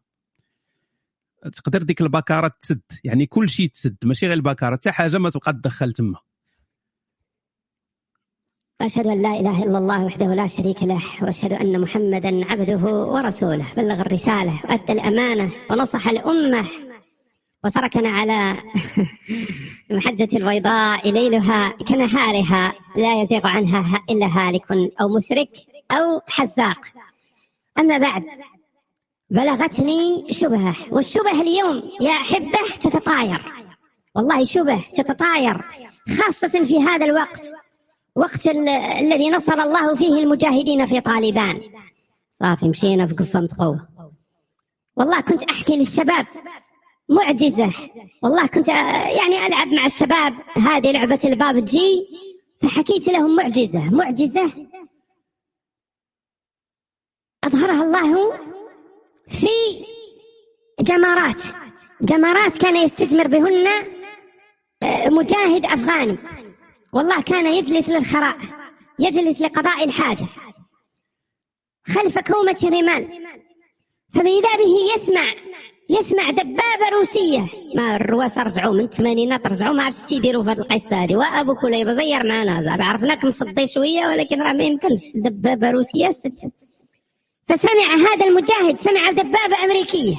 تقدر ديك البكارة تسد يعني كل شيء تسد ماشي غير البكارة حتى حاجة ما تبقى تدخل تما. أشهد أن لا إله إلا الله وحده لا شريك له وأشهد أن محمدا عبده ورسوله. بلغ الرسالة وأدى الأمانة ونصح الأمة وتركنا على محجة البيضاء ليلها كنهارها لا يزيغ عنها إلا هالك أو مشرك أو حزاق. أما بعد بلغتني شبهة والشبه اليوم يا أحبة تتطاير. والله شبه تتطاير خاصة في هذا الوقت. وقت الذي نصر الله فيه المجاهدين في طالبان. صافي مشينا في قفة متقوة. والله كنت أحكي للشباب معجزة. والله كنت يعني ألعب مع الشباب. هذه لعبة الباب جي فحكيت لهم معجزة. معجزة أظهرها الله في جمرات جمرات كان يستجمر بهن آه، مجاهد أفغاني. والله كان يجلس للخراء يجلس لقضاء الحاجة. خلف كومة رمال. فبإذا به يسمع يسمع دبابة روسية. ما الرواس رجعوا من الثمانينات رجعوا ما عرفتش يديروا في هذه القصة هذه وأبو كليبة زير معنا. زعما عرفناك مصدي شوية ولكن راه ما يمكنش. دبابة روسية فسمع هذا المجاهد سمع دبابة أمريكية.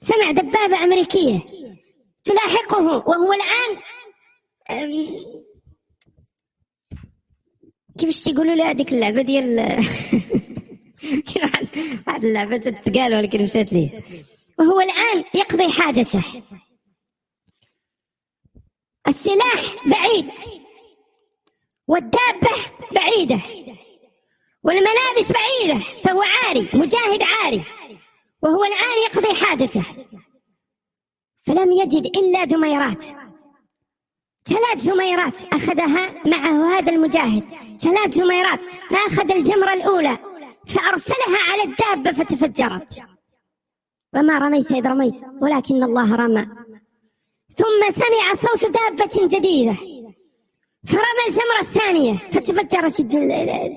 سمع دبابة أمريكية. تلاحقه وهو الآن كيفاش تيقولوا له هذيك اللعبة ديال واحد اللعبة تتقال ولكن مشات ليه وهو الآن يقضي حاجته. السلاح بعيد. والدابة بعيدة. والملابس بعيدة. فهو عاري مجاهد عاري. وهو الآن يقضي حاجته. فلم يجد إلا جميرات ثلاث جميرات أخذها معه هذا المجاهد. ثلاث جميرات فأخذ الجمرة الأولى فأرسلها على الدابة فتفجرت. وما رميت إذ رميت ولكن الله رمى. ثم سمع صوت دابة جديدة. فرمى الجمرة الثانية فتفجرت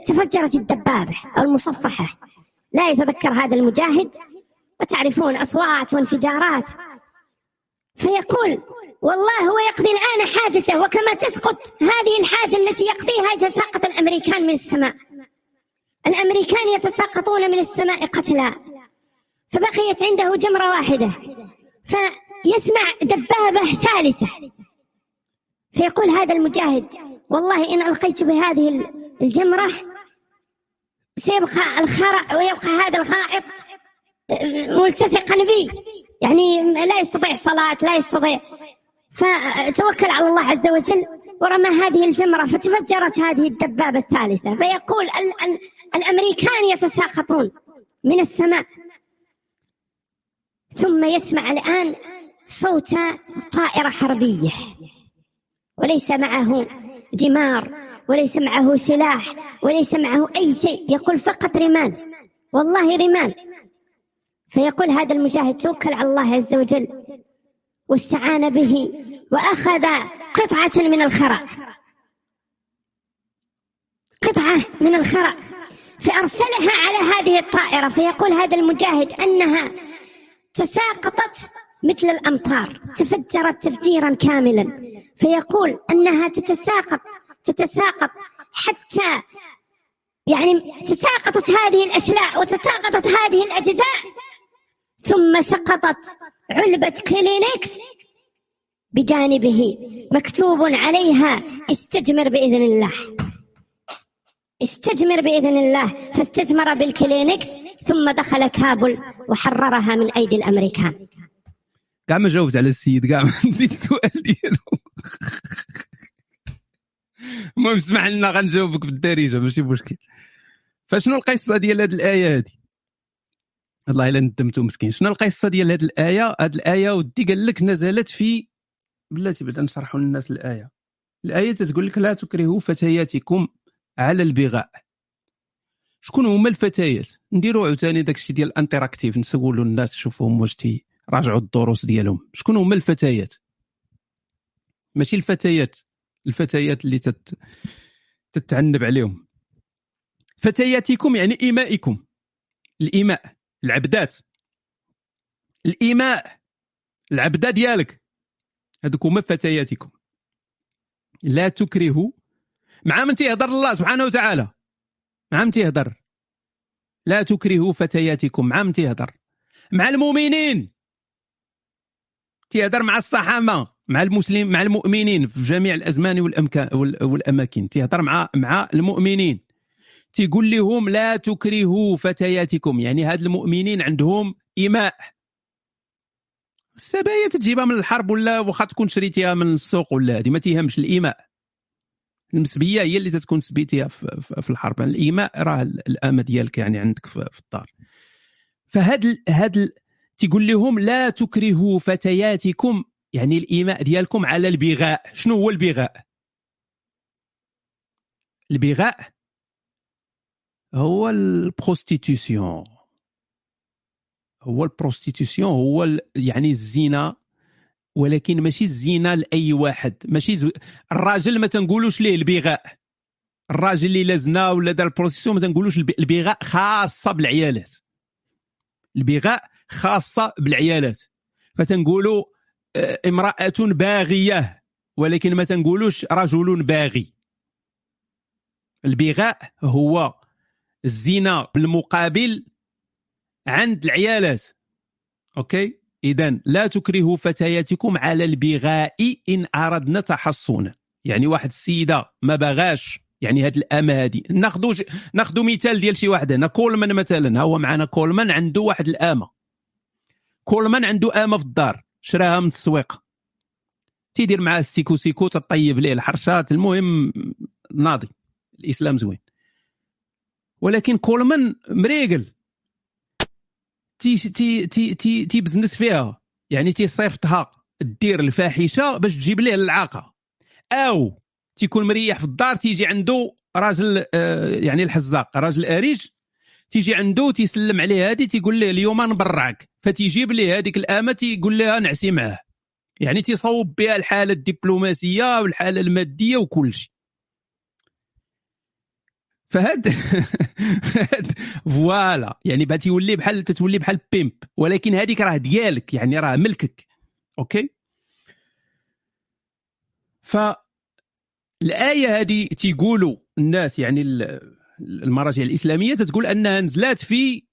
تفجرت الدبابة أو المصفحة. لا يتذكر هذا المجاهد. وتعرفون أصوات وانفجارات. فيقول والله هو يقضي الآن حاجته وكما تسقط هذه الحاجة التي يقضيها يتساقط الأمريكان من السماء. الأمريكان يتساقطون من السماء قتلى فبقيت عنده جمرة واحدة فيسمع دبابة ثالثة فيقول هذا المجاهد والله إن ألقيت بهذه الجمرة سيبقى الخرق ويبقى هذا الغائط ملتصقا بي. يعني لا يستطيع صلاة لا يستطيع فتوكل على الله عز وجل ورمى هذه الجمرة فتفجرت هذه الدبابة الثالثة. فيقول ال ال الأمريكان يتساقطون من السماء. ثم يسمع الآن صوت طائرة حربية. وليس معه جمار وليس معه سلاح وليس معه أي شيء. يقول فقط رمال. والله رمال. فيقول هذا المجاهد توكل على الله عز وجل. واستعان به وأخذ قطعة من الخرق قطعة من الخرق فأرسلها على هذه الطائرة فيقول هذا المجاهد أنها تساقطت مثل الأمطار تفجرت تفجيرا كاملا. فيقول أنها تتساقط تتساقط حتى يعني تساقطت هذه الأشلاء وتساقطت هذه الأجزاء ثم سقطت. علبة كلينكس. بجانبه مكتوب عليها استجمر بإذن الله. استجمر بإذن الله. فاستجمر بالكلينكس ثم دخل كابل وحررها من أيدي الأمريكان. كاع ما جاوبت على السيد ما نسيت السؤال ديالو. المهم اسمح لنا غنجاوبك بالدارجه ماشي مشكل. فشنو القصة ديال هذه الآية هذه الله إلا ندمتو مسكين. شنو القصة ديال هذه الآية؟ هذه الآية ودي قال لك نزلت في بلاتي بدا نشرحوا للناس الآية. الآية تقول لك لا تكرهوا فتياتكم على البغاء. شكون هما الفتيات؟ نديروا عاوتاني داك الشيء ديال ال interactif نسولوا الناس نشوفوهم واش تي راجعوا الدروس ديالهم. شكون هما الفتيات؟ ماشي الفتيات الفتيات اللي تت... تتعنب عليهم. فتياتكم يعني إمائكم الإماء العبدات. الإيماء العبدة ديالك. هذوك هما فتياتكم لا تكرهوا. مع من تيهضر الله سبحانه وتعالى. مع من تيهضر. لا تكرهوا فتياتكم. مع من تيهضر. مع المؤمنين. تيهضر مع الصحابة مع المسلم مع المؤمنين في جميع الأزمان والامكان والأماكن. تيهضر مع مع المؤمنين. تيقول لهم لا تكرهوا فتياتكم. يعني هاد المؤمنين عندهم إيماء. السبايا تجيبها من الحرب ولا واخا تكون شريتيها من السوق ولا هذه ما تيهمش الإيماء. المسبية هي اللي تكون سبيتيها في, في الحرب. يعني الإيماء راه الأمة ديالك يعني عندك في الدار. فهاد هاد تيقول لهم لا تكرهوا فتياتكم. يعني الإيماء ديالكم على البغاء. شنو هو البغاء؟ البغاء هو البروستيتيسيون هو ال prostitution هو يعني الزنا ولكن ماشي الزنا لأي واحد. ماشي زو... الراجل ما تنقولوش ليه البغاء. الراجل اللي لا زنا ولا دار ال prostitution ما تنقولوش البغاء خاصة بالعيالات. البغاء خاصة بالعيالات. فتنقولوا آه، امرأة باغية ولكن ما تنقولوش رجل باغي. البغاء هو الزنا بالمقابل عند العيالات. OK؟ اذا لا تكرهوا فتياتكم على البغاء إن أردن تحصنا. يعني واحد السيدة ما بغاش يعني هاد الأمة هادي. ناخذوا ناخذوا مثال ديال شي واحد هنا كولمان مثلا ها هو معنا كولمان عنده واحد الأمة. كولمان عنده أمة في الدار شراها من التسويق تيدير معاه السيكو سيكو تطيب ليه الحرشات المهم ناضي. الإسلام زوين. ولكن كولمان مريقل. تي تي تي تي تيبزنس فيها. يعني تيصيفطها دير الفاحشة باش تجيب ليه العاقة. أو تيكون مريح في الدار تيجي عنده راجل آه يعني الحزاق راجل أريج. تيجي عنده تيسلم عليه هادي تيقول له اليوم نبرعك فتيجيب ليه هذيك الآمة تيقول لها نعسي معاه. يعني تيصوب بها الحالة الدبلوماسية والحالة المادية وكل شيء. فهاد voilà. يعني بغا تولي بحال تتولي بحال pimp ولكن هذيك راه ديالك. يعني راه ملكك. OK؟ ف الايه هذه تيقولوا الناس يعني المراجع الإسلامية تتقول أنها نزلات في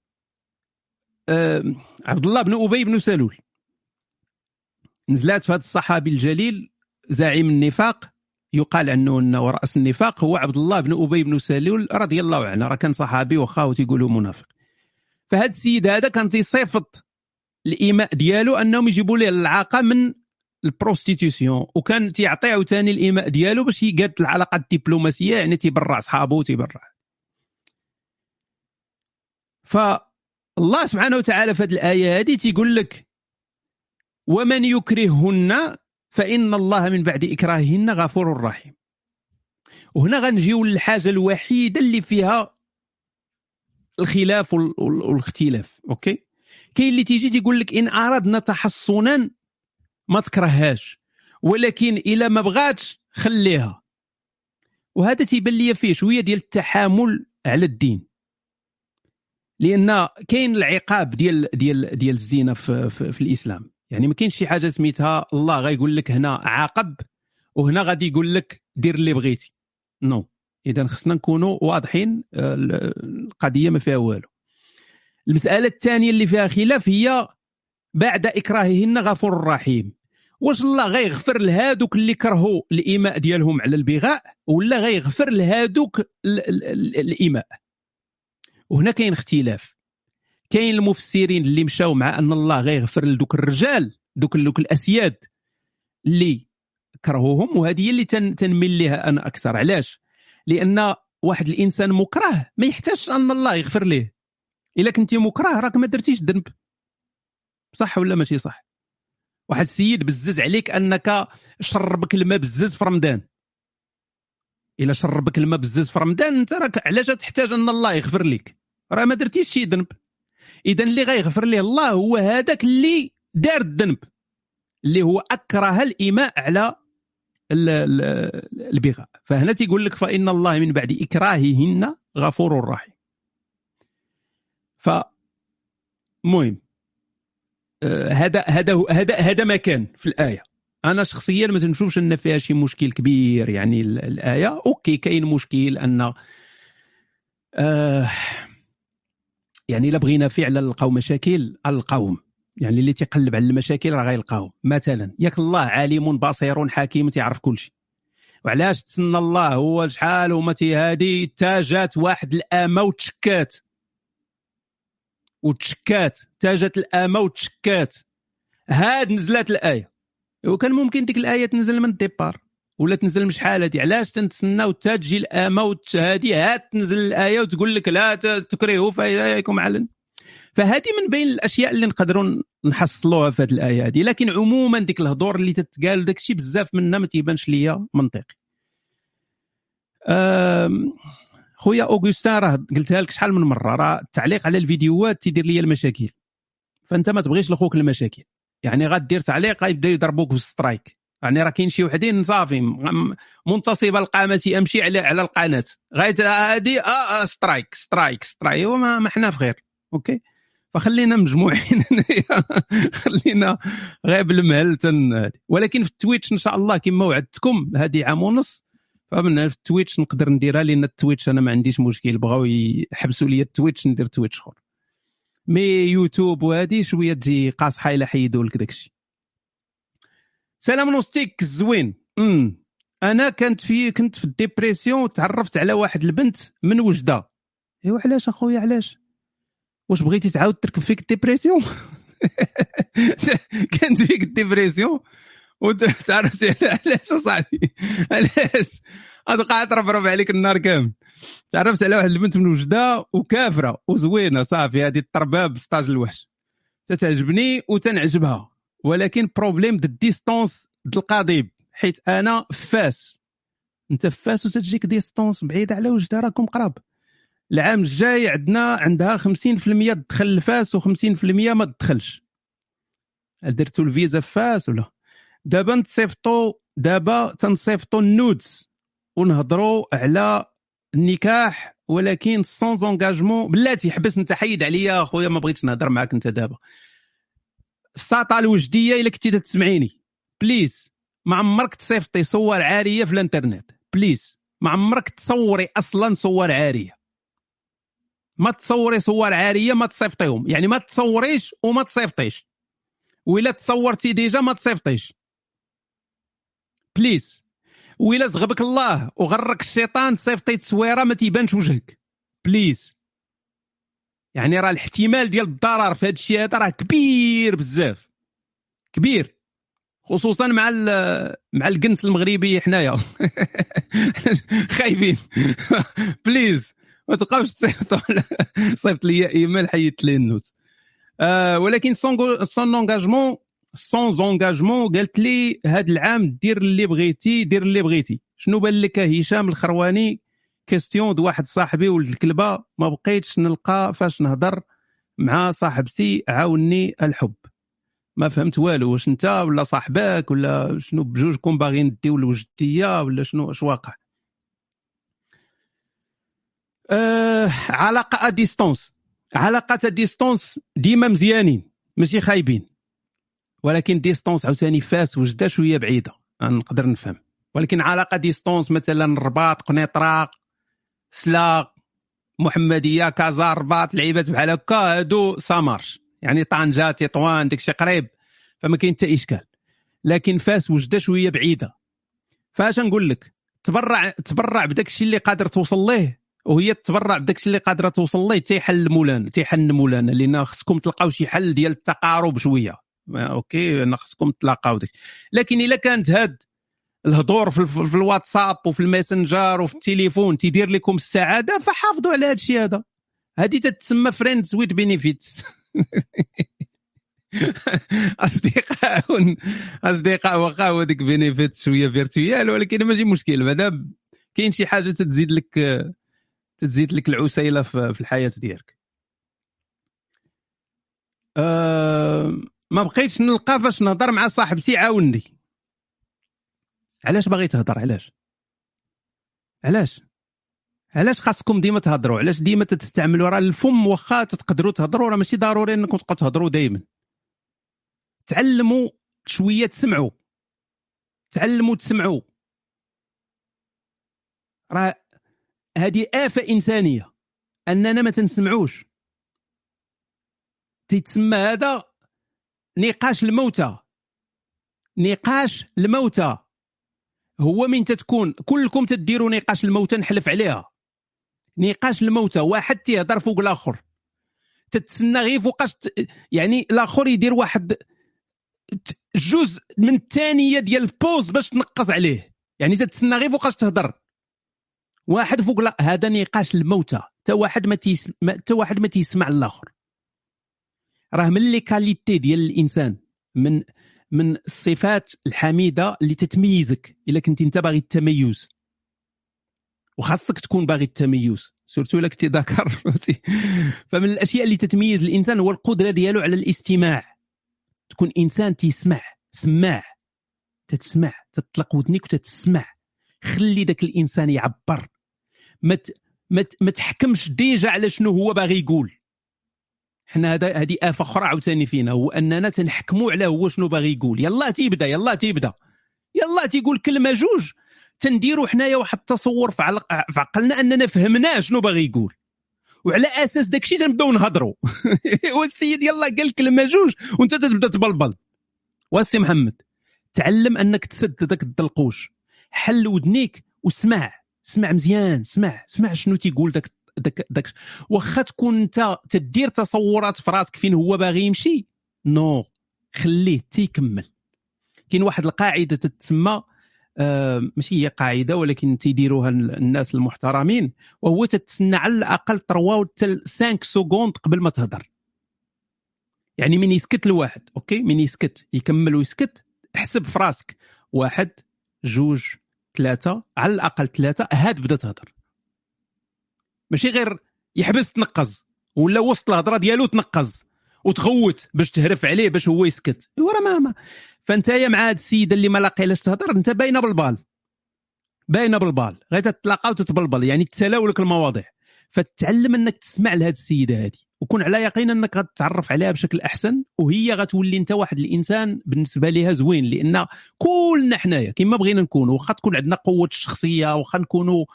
عبد الله بن أبي بن سلول. نزلات في هذا الصحابي الجليل زعيم النفاق يقال عنه انه راس النفاق هو عبد الله بن أبي بن سلول رضي الله عنه. راه كان صحابي واخا تيقولوا منافق. فهذا السيد هذا كان تيصيفط الإماء ديالو أنهم يجيبوا ليه العاقه من ال prostitution وكان تيعطي عاوتاني الإماء ديالو باش يقاد العلاقة الدبلوماسية يعني تيبرع صحابه وتيبرع. فالله سبحانه وتعالى في هذه الآية هذه تيقول لك ومن يكرههن فإن الله من بعد إكراههن غفور رحيم. وهنا غنجيو للحاجة الوحيدة اللي فيها الخلاف والاختلاف أوكي؟ كاين اللي تيجي تيقول لك إن اردنا تحصنا ما تكرههاش ولكن إلا ما بغاتش خليها. وهذا تيبان لي فيه شوية ديال التحامل على الدين. لأن كاين العقاب ديال ديال ديال الزنا في, في, في الإسلام. يعني ما كاينش شي حاجة سميتها الله غيقول لك هنا عاقب وهنا غادي يقول لك دير اللي بغيتي. non. non. إذا خصنا نكونوا واضحين آه، القضية ما فيها والو. المسألة الثانية اللي فيها خلاف هي بعد إكراههن غفور رحيم. واش الله غيغفر لهادوك اللي كرهوا الإيماء ديالهم على البغاء ولا غيغفر لهادوك الإيماء؟ وهنا كاين اختلاف. كاين المفسرين اللي مشاو مع أن الله غيغفر لدوك الرجال دوك دوك الأسياد اللي كرهوهم وهذه هي اللي تنميل لها أنا أكثر. علاش؟ لأن واحد الإنسان مكره ما يحتاجش أن الله يغفر ليه. إلا كنتي مكره راك ما درتيش ذنب. صح ولا ماشي صح؟ واحد السيد بزز عليك أنك شربك الماء بزز في رمضان. إلا شربك الماء بزز في رمضان أنت راك علاش تحتاج أن الله يغفر لك راه ما درتيش شي ذنب. اذا اللي غيغفر ليه الله هو هذاك اللي دار الذنب اللي هو أكره الإيماء على البغاء. فهنا تيقول لك فإن الله من بعد إكراههن غفور رحيم. ف مهم آه، هذا هذا هذا هذا كان في الآية. أنا شخصيا ما تنشوفش أن فيها شي مشكل كبير يعني الآية. أوكي كاين مشكل أن آه يعني إلا بغينا فعلا نلقاو مشاكل القوم. يعني اللي تيقلب على المشاكل راه غيلقاهم مثلا ياك الله عالم بصير حكيم تيعرف كل شيء وعلاش تسنى الله هو شحال هما هادي تاجات واحد الأمة وتشكات. وتشكات. تاجت الأمة وتشكات. هاد نزلت الآية. وكان ممكن ديك الآية تنزل من الديبار ولا تنزل من شحال هادي؟ علاش تنتسناو حتى تجي الآمة هادي هات تنزل الآية وتقول لك لا تكرهوا فاياكم علن فهذه من بين الأشياء اللي نقدروا نحصلوها في هذه الآية هذه لكن عموما ديك الهضور اللي تتقال داك الشيء بزاف منها ما تيبانش ليا منطقي. خويا أوغوستان راه قلتها لك شحال من مرة راه التعليق على الفيديوهات تيدير لي المشاكل. فأنت ما تبغيش لخوك المشاكل. يعني غدير تعليق غيبدا يضربوك بال strike. يعني راه كاين شي وحدين صافي منتصب القامة أمشي على على القناة. غايت هادي آه, آه strike strike strike وما ما حنا في خير OK؟ فخلينا مجموعين خلينا غير بالمهل ولكن في ال Twitch إن شاء الله كما وعدتكم هذه عام ونص فمن في ال Twitch نقدر نديرها لأن ال Twitch أنا ما عنديش مشكل بغاو يحبسوا لي ال Twitch ندير Twitch أخر. mais يوتيوب وهذه شوية تجي قاصحة إلى حيدوا لك داكشي. سلام نوستيك زوين. امم أنا كنت في كنت في ال dépression وتعرفت على واحد البنت من وجدة. ايوا علاش أخويا علاش؟ واش بغيتي تعاود تركب فيك ال dépression كانت فيك ال dépression وتعرفتي علاش أصاحبي؟ علاش؟ غتبقى تربرب عليك النار كامل. تعرفت على واحد البنت من وجدة وكافرة وزوينة صافي هذه الطرباب ستاج الوحش. تتعجبني وتنعجبها. ولكن بروبليم د ديستونس د القضيب حيت أنا فاس. أنت فاس وتجيك ديستونس بعيده على وجده راكم قراب. العام الجاي عندنا عندها 50% تدخل الفاس و50% ما تدخلش. درتو الفيزا في فاس ولا؟ دابا نتصيفطوا دابا تنصيفطوا ال nudes ونهضروا على النكاح ولكن sans engagement بلاتي حبس انت حيد عليا اخويا ما بغيتش نهضر معاك أنت دابا. الساطا الوجدية إلا كنتي تسمعيني. please ما عمرك تصيفطي صور عارية في الانترنت. please ما عمرك تصوري أصلا صور عارية. ما تصوري صور عارية ما تصيفطيهم. يعني ما تصوريش وما تصيفطيش. وإلا تصورتي déjà ما تصيفطيش. please وإلا زغبك الله وغرك الشيطان صيفطي تصويرة ما تيبانش وجهك. please يعني راه الاحتمال ديال الضرر في هذا الشيء هذا راه كبير بزاف. كبير. خصوصا مع مع الجنس المغربي حنايا. خايفين please ما تبقاوش تصيفطوا صيفط لي إيميل حيدت لي ال note. آه ولكن sans engagement sans engagement قالت لي هذا العام دير اللي بغيتي دير اللي بغيتي. شنو بان لك هشام الخرواني؟ question de واحد صاحبي ولد الكلبه ما بقيتش نلقى فاش نهضر مع صاحبتي عاوني الحب. ما فهمت والو واش انت ولا صاحبك ولا شنو بجوجكم باغيين ديو الوجدية ولا شنو اش واقع؟ أه علاقة à distance علاقات distance ديما مزيانين ماشي خايبين. ولكن distance عاوتاني فاس وجدة شوية بعيدة نقدر نفهم. ولكن علاقة distance مثلا الرباط قنيطرة سلا محمدية كازا رباط لعيبات بحال هكا هادو ça marche. يعني طنجه تطوان داكشي قريب فما كاين حتى إشكال. لكن فاس وجدة شوية بعيدة. فاش نقول لك تبرع تبرع بداك الشيء اللي قادر توصل ليه؟ وهي تبرع بداك الشيء اللي قادرة توصل ليه تيحل مولانا تيحل مولانا لأن خصكم تلقاو شي حل ديال التقارب شوية. OK أنا خصكم تلاقاو لكن إلا كانت هاد الهضور في, في الواتساب وفي الماسنجر وفي التليفون تيدير لكم السعادة فحافظوا على هذا الشيء هذا. هذه تتسمى friends with benefits اصدقاء أصدقاء واخا هو ديك benefit شوية virtuel ولكن ماشي مشكل. مادام كاين شي حاجة تزيد لك تزيد لك العسيلة في الحياة ديالك. أه ما بقيتش نلقى فاش نهضر مع صاحبتي عاوني علاش باغي تهضر؟ علاش؟ علاش؟ علاش خاصكم ديما تهضروا؟ علاش ديما تستعملوا؟ راه الفم واخا تقدروا تهضروا راه ماشي ضروري انكم تبقاو تهضروا دائما تعلموا شوية تسمعوا. تعلموا تسمعوا. راه هذه آفة إنسانية. أننا ما تنسمعوش. تيتسمى هذا نقاش الموتى. نقاش الموتى. هو من تتكون كلكم تديروا نقاش الموتى نحلف عليها. نقاش الموتى واحد تيهضر فوق الآخر. تتسنى غير فوقاش يعني الآخر يدير واحد جزء من الثانية ديال ال pause باش تنقص عليه. يعني تتسنى غير فوقاش تهضر. واحد فوق لا هذا نقاش الموتى حتى واحد ما تيسمع حتى واحد ما تيسمع الآخر راه من les qualités ديال الإنسان من من الصفات الحميدة اللي تتميزك إلا كنت أنت باغي التميز. وخاصك تكون باغي التميز. surtout إلا كنتي ذكر فمن الأشياء اللي تتميز الإنسان هو القدرة ديالو على الاستماع. تكون إنسان تيسمع سماع تتسمع تطلق ودنيك وتتسمع. خلي ذاك الإنسان يعبر. ما ما تحكمش déjà على شنو هو باغي يقول. حنا هذا هذه آفة أخرى عاوتاني فينا هو أننا تنحكموا على هو شنو باغي يقول. يلا تيبدا يلا تيبدا. يلا تيقول كلمة جوج. تنديروا حنايا واحد التصور في, علق... في عقلنا أننا فهمناه شنو باغي يقول. وعلى أساس داك الشيء تنبداو نهضروا والسيد يلا قال كلمة جوج وانت تبدا تبلبل. واسي محمد تعلم أنك تسد ذاك الدلقوش. حل ودنيك وسمع سمع مزيان سمع سمع شنو تيقول داك داك داك واخا تكون انت تدير تصورات في راسك فين هو باغي يمشي؟ Non. خليه تيكمل. كاين واحد القاعدة تتسمى آه ماشي هي قاعدة ولكن تيديروها الناس المحترمين وهو تتسنى على الأقل 3 5 secondes قبل ما تهضر يعني من يسكت الواحد أوكي؟ من يسكت يكمل ويسكت احسب في راسك. واحد جوج ثلاثة على الأقل ثلاثة هاد بدا تهضر ماشي غير يحبس تنقز ولا وسط الهضرة ديالو تنقز وتغوت باش تهرف عليه باش هو يسكت. ورا ما, ما. فانت مع هاد السيده اللي ما لاقيلاش تهضر انت باينة بالبال. باينة بالبال. غير تتلاقى وتتبلبل يعني تسالاو لك المواضيع. فتعلم انك تسمع لهاد السيدة هذه وكون على يقين انك غتتعرف عليها بشكل أحسن وهي غتولي انت واحد الإنسان بالنسبة ليها زوين لأن كلنا حنايا كما بغينا نكونوا واخا تكون عندنا قوة الشخصية واخا نكونوا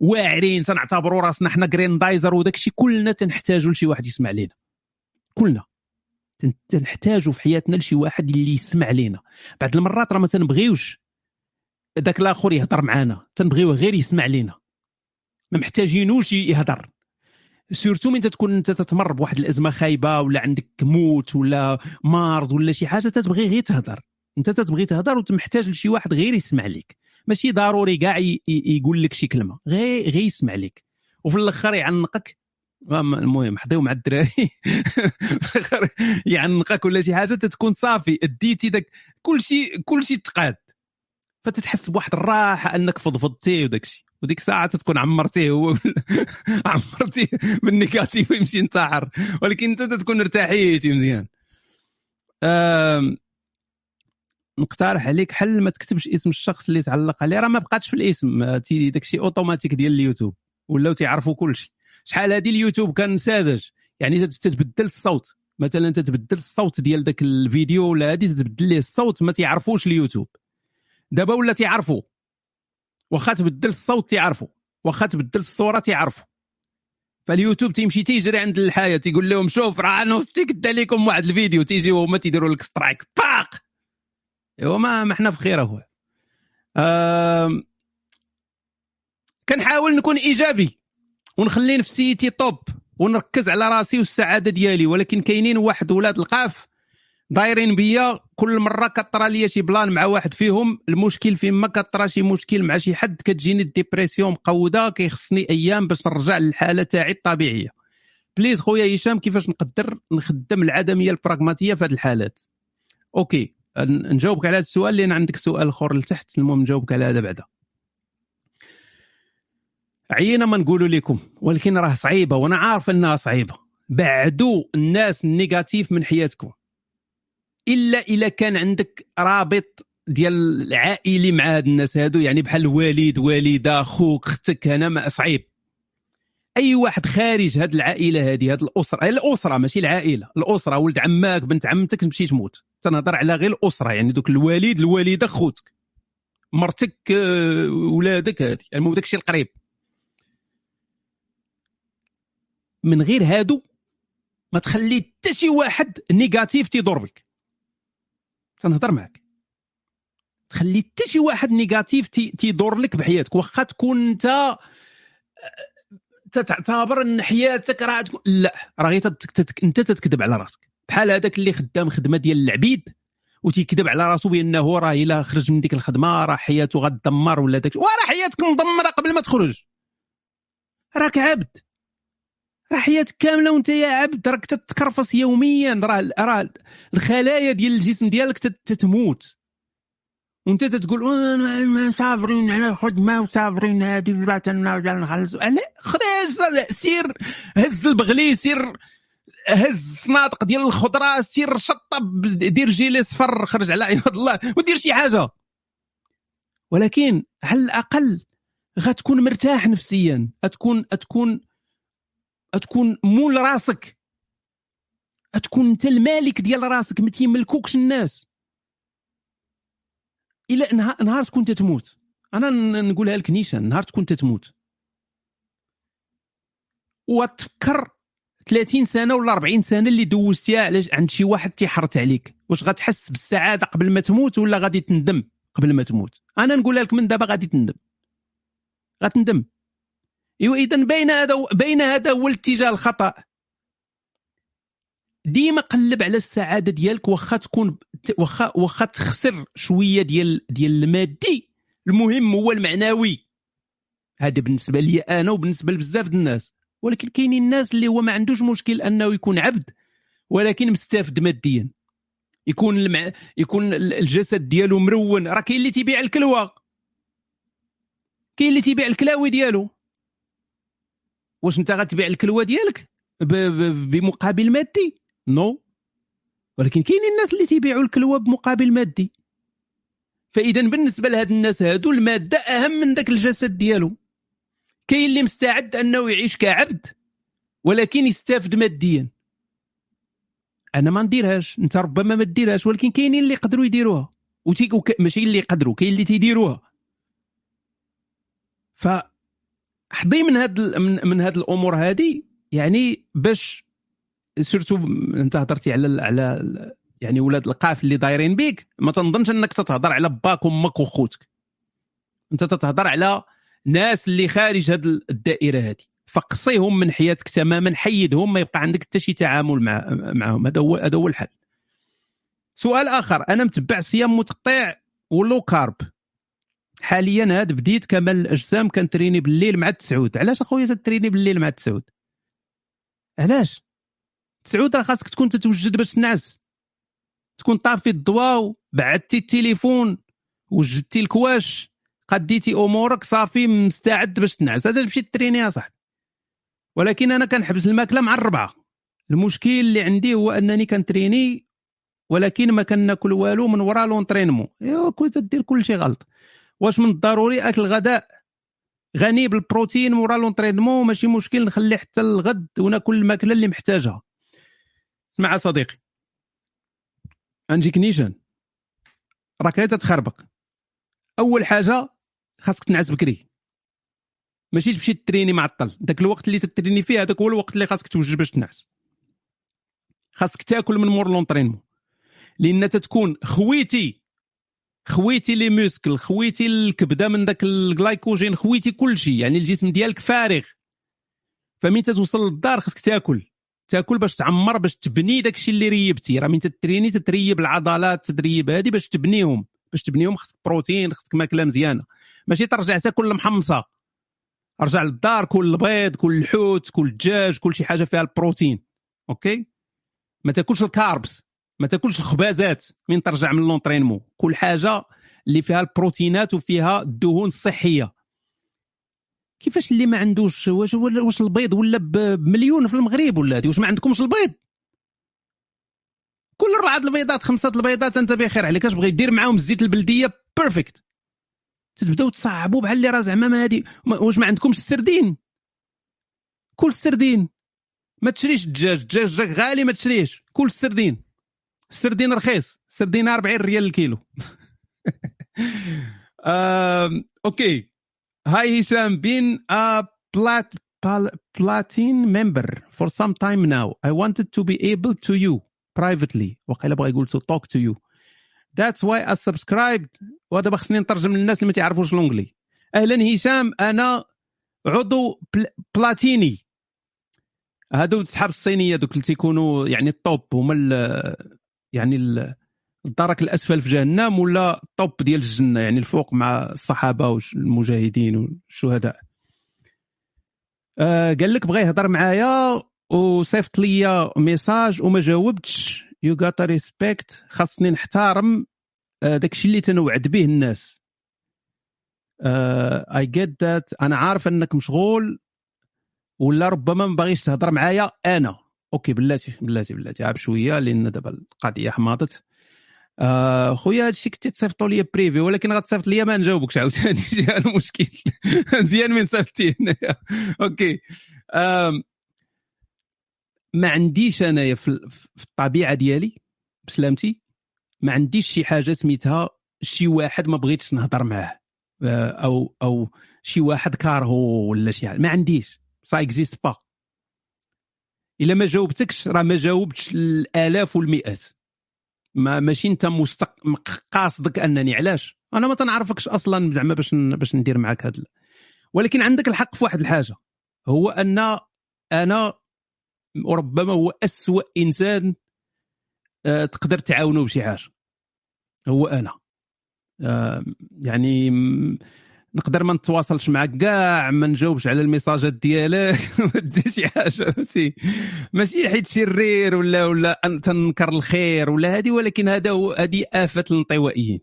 واعرين تنعتبروا راسنا حنا Grendizer وداك الشيء كلنا تنحتاجوا لشي واحد يسمع لنا كلنا. تن- تنحتاجوا في حياتنا لشي واحد اللي يسمع لنا بعض المرات راه ما تنبغيوش داك الآخر يهضر معانا. تنبغيوه غير يسمع لنا ما محتاجينوش يهضر. surtout من تكون انت تتمر بواحد الأزمة خايبة ولا عندك موت ولا مرض ولا شي حاجة تتبغي غير تهضر. انت تتبغي تهضر وتمحتاج لشي واحد غير يسمع لك ماشي ضروري كاع يقول لك شي كلمة غير غير يسمع لك. وفي الأخر يعنقك. المهم حضيو مع الدراري. يعنقك ولا شي حاجة تتكون صافي. اديتي داك كل شيء كل شيء تقاد. فتتحس بواحد الراحة أنك فضفضتيه وداك الشيء وديك الساعة تتكون عمرتيه هو عمرتيه بالنيجاتيف ويمشي ينتحر. ولكن أنت تتكون ارتاحيتي مزيان. نقترح عليك حل ما تكتبش اسم الشخص اللي تعلق عليه. راه ما بقاتش في الاسم. داك الشيء اوتوماتيك ديال اليوتيوب. ولاو تيعرفوا كل شيء شحال هذه اليوتيوب كان ساذج. يعني تت- تتبدل الصوت. مثلا تتبدل الصوت ديال ذاك الفيديو ولا هذه تتبدل ليه الصوت ما تيعرفوش اليوتيوب. دابا ولا تيعرفوا واخا تبدل الصوت تيعرفوا واخا تبدل الصورة تيعرفوا فاليوتيوب تيمشي تيجري عند الحيحا. تيقول لهم شوف راه أنا وصلتي كدا لكم واحد الفيديو. تيجيو هما تيديروا لك strike باق! ايوا ما ما حنا بخير اخويا آم، كنحاول نكون إيجابي ونخلي نفسيتي top ونركز على راسي والسعادة ديالي ولكن كاينين واحد ولاد القاف دايرين بيا كل مرة كطرى ليا شي plan مع واحد فيهم المشكل فيما كطرى شي مشكل مع شي حد كتجيني ال dépression مقودة كيخصني أيام باش نرجع للحالة تاعي الطبيعية. please خويا هشام كيفاش نقدر نخدم العدمية البراغماتيه في هذه الحالات؟ أوكي. نجاوبك على هذا السؤال لأن عندك سؤال آخر لتحت المهم نجاوبك على هذا بعدا. عينا ما نقولوا لكم ولكن راه صعيبة وأنا عارف أنها صعيبة. بعدوا الناس ال négatif من حياتكم. إلا إلا كان عندك رابط ديال العائلي مع هاد الناس هادو يعني بحال الوالد والدة خوك أختك أنا ما صعيب. أي واحد خارج هاد العائلة هادي هاد الأسرة الأسرة ماشي العائلة الأسرة ولد عماك بنت عمتك تمشي تموت. تنهضر على غير الأسرة يعني دوك الوالد الوالدة خوتك مرتك آه، ولادك هادي المهم داكشي القريب. من غير هادو ما تخلي حتى شي واحد négatif تيضر بك. تنهضر معك تخلي حتى شي واحد négatif تي- تيضر لك بحياتك. واخا تكون انت آه، تتعتبر ان حياتك راه تكون لا راه غير انت تتكذب على راسك. بحال هذاك اللي خدام خدمة ديال العبيد وتيكذب على راسو بأنه راه إلا خرج من ديك الخدمة راه حياته غتدمر ولا داك وراه حياتك مدمرة قبل ما تخرج. راك عبد. راه حياتك كاملة وأنت يا عبد راك تتكرفص يوميا. راه راه الخلايا ديال الجسم ديالك تت- تتموت. وأنت تتقول "وأنا ما صابرين على الخدمة وصابرين هذه بغات نخلص. خرج سير هز البغلي سير هز الصنادق ديال الخضرة سير شطب دير جيلي صفر خرج على عباد الله ودير شي حاجة. ولكن على الأقل غتكون مرتاح نفسيا غتكون غتكون غتكون مول راسك. غتكون أنت المالك ديال راسك ما تيملكوكش الناس. إلى نهار, تكون تتموت أنا نقولها لك نيشان نهار تكون تتموت وتفكر 30 سنة ولا 40 سنة اللي دوزتيها علاش عند شي واحد تيحرت عليك؟ واش غتحس بالسعادة قبل ما تموت ولا غادي تندم قبل ما تموت؟ أنا نقولها لك من دابا غادي تندم. غتندم. إيوا اذا بين هذا بين هذا هو الاتجاه الخطأ. ديما قلب على السعادة ديالك واخا تكون واخا واخا تخسر شوية ديال ديال المادي. المهم هو المعنوي. هذا بالنسبة لي أنا وبالنسبة لبزاف الناس. ولكن كاينين الناس اللي هو ما عندوش مشكل انه يكون عبد ولكن مستافد ماديا. يكون المع... يكون ال- الجسد ديالو مرون. راه كاين اللي تيبيع الكلوة. كاين اللي تيبيع الكلاوي ديالو. واش انت غتبيع الكلوة ديالك؟ ب... ب... بمقابل مادي؟ نو. ولكن كاينين الناس اللي تيبيعوا الكلوة بمقابل مادي. فاذا بالنسبة لهاد الناس هادو المادة أهم من ذاك الجسد ديالو. كاين اللي مستعد انه يعيش كعبد ولكن يستافد ماديا. أنا ما نديرهاش أنت ربما ما ديرهاش ولكن كاينين اللي يقدروا يديروها. وتي... وك... ماشي اللي يقدروا كاين اللي تيديروها. ف حظي من هاد ال- من, من هاد الأمور هادي يعني باش surtout أنت هضرتي على على يعني ولاد القاف اللي دايرين بيك ما تنظنش أنك تتهضر على باك وامك وخوتك. أنت تتهضر على ناس اللي خارج هاد الدائرة هادي. فقصيهم من حياتك تماما حيدهم ما يبقى عندك حتى شي تعامل مع معهم. هذا هو هذا هو الحل. سؤال آخر. أنا متبع صيام متقطع و low carb. حاليا هاد بديت كمال الأجسام كن traini بالليل مع التسعود علاش أخويا تت traini بالليل مع التسعود علاش؟ تسعود راه خاصك تكون تتوجد باش تنعس. تكون طافي الضواء بعدتي التليفون وجدتي الكواش. قديتي أمورك صافي مستعد باش تنعس. تمشي t'entraîner صاحبي. ولكن أنا كنحبس الماكلة مع الربعة. المشكل اللي عندي هو أنني كن traini ولكن ما كناكل والو من وراء l'entraînement. إيوا كنت دير كل شيء غلط. واش من الضروري؟ أكل غداء غني بالبروتين ورا l'entraînement ماشي مشكل نخلي حتى الغد وناكل الماكلة اللي محتاجها. اسمع صديقي. أنجيك نيشان راك تتخربق. أول حاجة خاصك تنعس بكري. ماشي تمشي تريني معطل داك الوقت اللي تت traini فيه هذاك هو الوقت اللي خاصك توجد باش تنعس. خاصك تاكل من مور l'entraînement. لأن تتكون خويتي خويتي les muscles خويتي الكبدة من داك الجلايكوجين خويتي كل شيء. يعني الجسم ديالك فارغ. فمين تتوصل للدار خاصك تاكل. تاكل باش تعمر باش تبني داك الشيء اللي ريبتي. راه من تتـ traîni تتريب العضلات تتريب هذه باش تبنيهم. باش تبنيهم خصك بروتين خصك ماكلة مزيانة. ماشي ترجع تاكل المحمصه رجع للدار كل البيض كل الحوت كل الدجاج كل شي حاجة فيها البروتين. أوكي؟ ما تاكلش carbs ما تاكلش الخبازات. من ترجع من l'entraînement كل حاجة اللي فيها البروتينات وفيها الدهون الصحية. كيفاش اللي ما عندوش واش واش البيض ولا بمليون في المغرب ولا هادي واش ما عندكمش البيض؟ كل اربعه البيضات خمسة البيضات أنت بخير عليك. أش بغي دير معاهم الزيت البلدية؟ perfect تبداو تصعبوا بحال اللي راه زعما ما هادي واش ما عندكمش السردين. كل السردين. ما تشريش الدجاج. الدجاج جاك غالي ما تشريش كل السردين. السردين رخيص. السردين 40 ريال الكيلو. آم، أوكي. Hi هشام a plat pal- platin member. For some time now I wanted to be able to you privately. وقيلا بغا يقول to talk to you. That's why I subscribed. ودابا خصني نترجم للناس اللي ما تعرفوش الانجلي أهلا هشام أنا عضو بل- بلاتيني. هادو صحاب الصينية دوك اللي تيكونوا يعني ال top هما ال- يعني ال- الدرك الأسفل في جهنم ولا ال top ديال الجنة يعني الفوق مع الصحابة والمجاهدين والشهداء. آه قال لك بغى يهضر معايا وصيفط لي message وما جاوبتش. you gotta respect خاصني نحترم آه داكشي اللي تنوعد به الناس. اي جيت ذات أنا عارف أنك مشغول ولا ربما ما باغيش تهضر معايا أنا. أوكي بلاتي بلاتي بلاتي. عاب شوية لأن دابا القضية حماضت. آه خويا هادشي كنتي تصيفطوا لي privé ولكن غتصيفط لي ما نجاوبكش عاوتاني. جا المشكل. مزيان من صيفطتي هنايا. أوكي. آم، ما عنديش انايا في الطبيعة ديالي بسلامتي ما عنديش شي حاجة سميتها شي واحد ما بغيتش نهضر معاه آه، أو أو شي واحد كارهو ولا شي حاجة ما عنديش ça existe pas إلا ما جاوبتكش راه ما جاوبتش الآلاف والمئات. ما ماشي أنت مستق... قاصدك أنني علاش؟ أنا ما تنعرفكش أصلا زعما باش ن... باش ندير معاك هذا ولكن عندك الحق في واحد الحاجة هو أن أنا وربما هو أسوأ إنسان آه، تقدر تعاونه بشي حاجة. هو أنا. آه، يعني نقدر ما نتواصلش معك كاع ما نجاوبش على الميساجات ديالك ما دير شي حاجة ماشي ماشي حيت شرير ولا ولا تنكر الخير ولا هذه ولكن هذا هو هذه افه الانطوائيين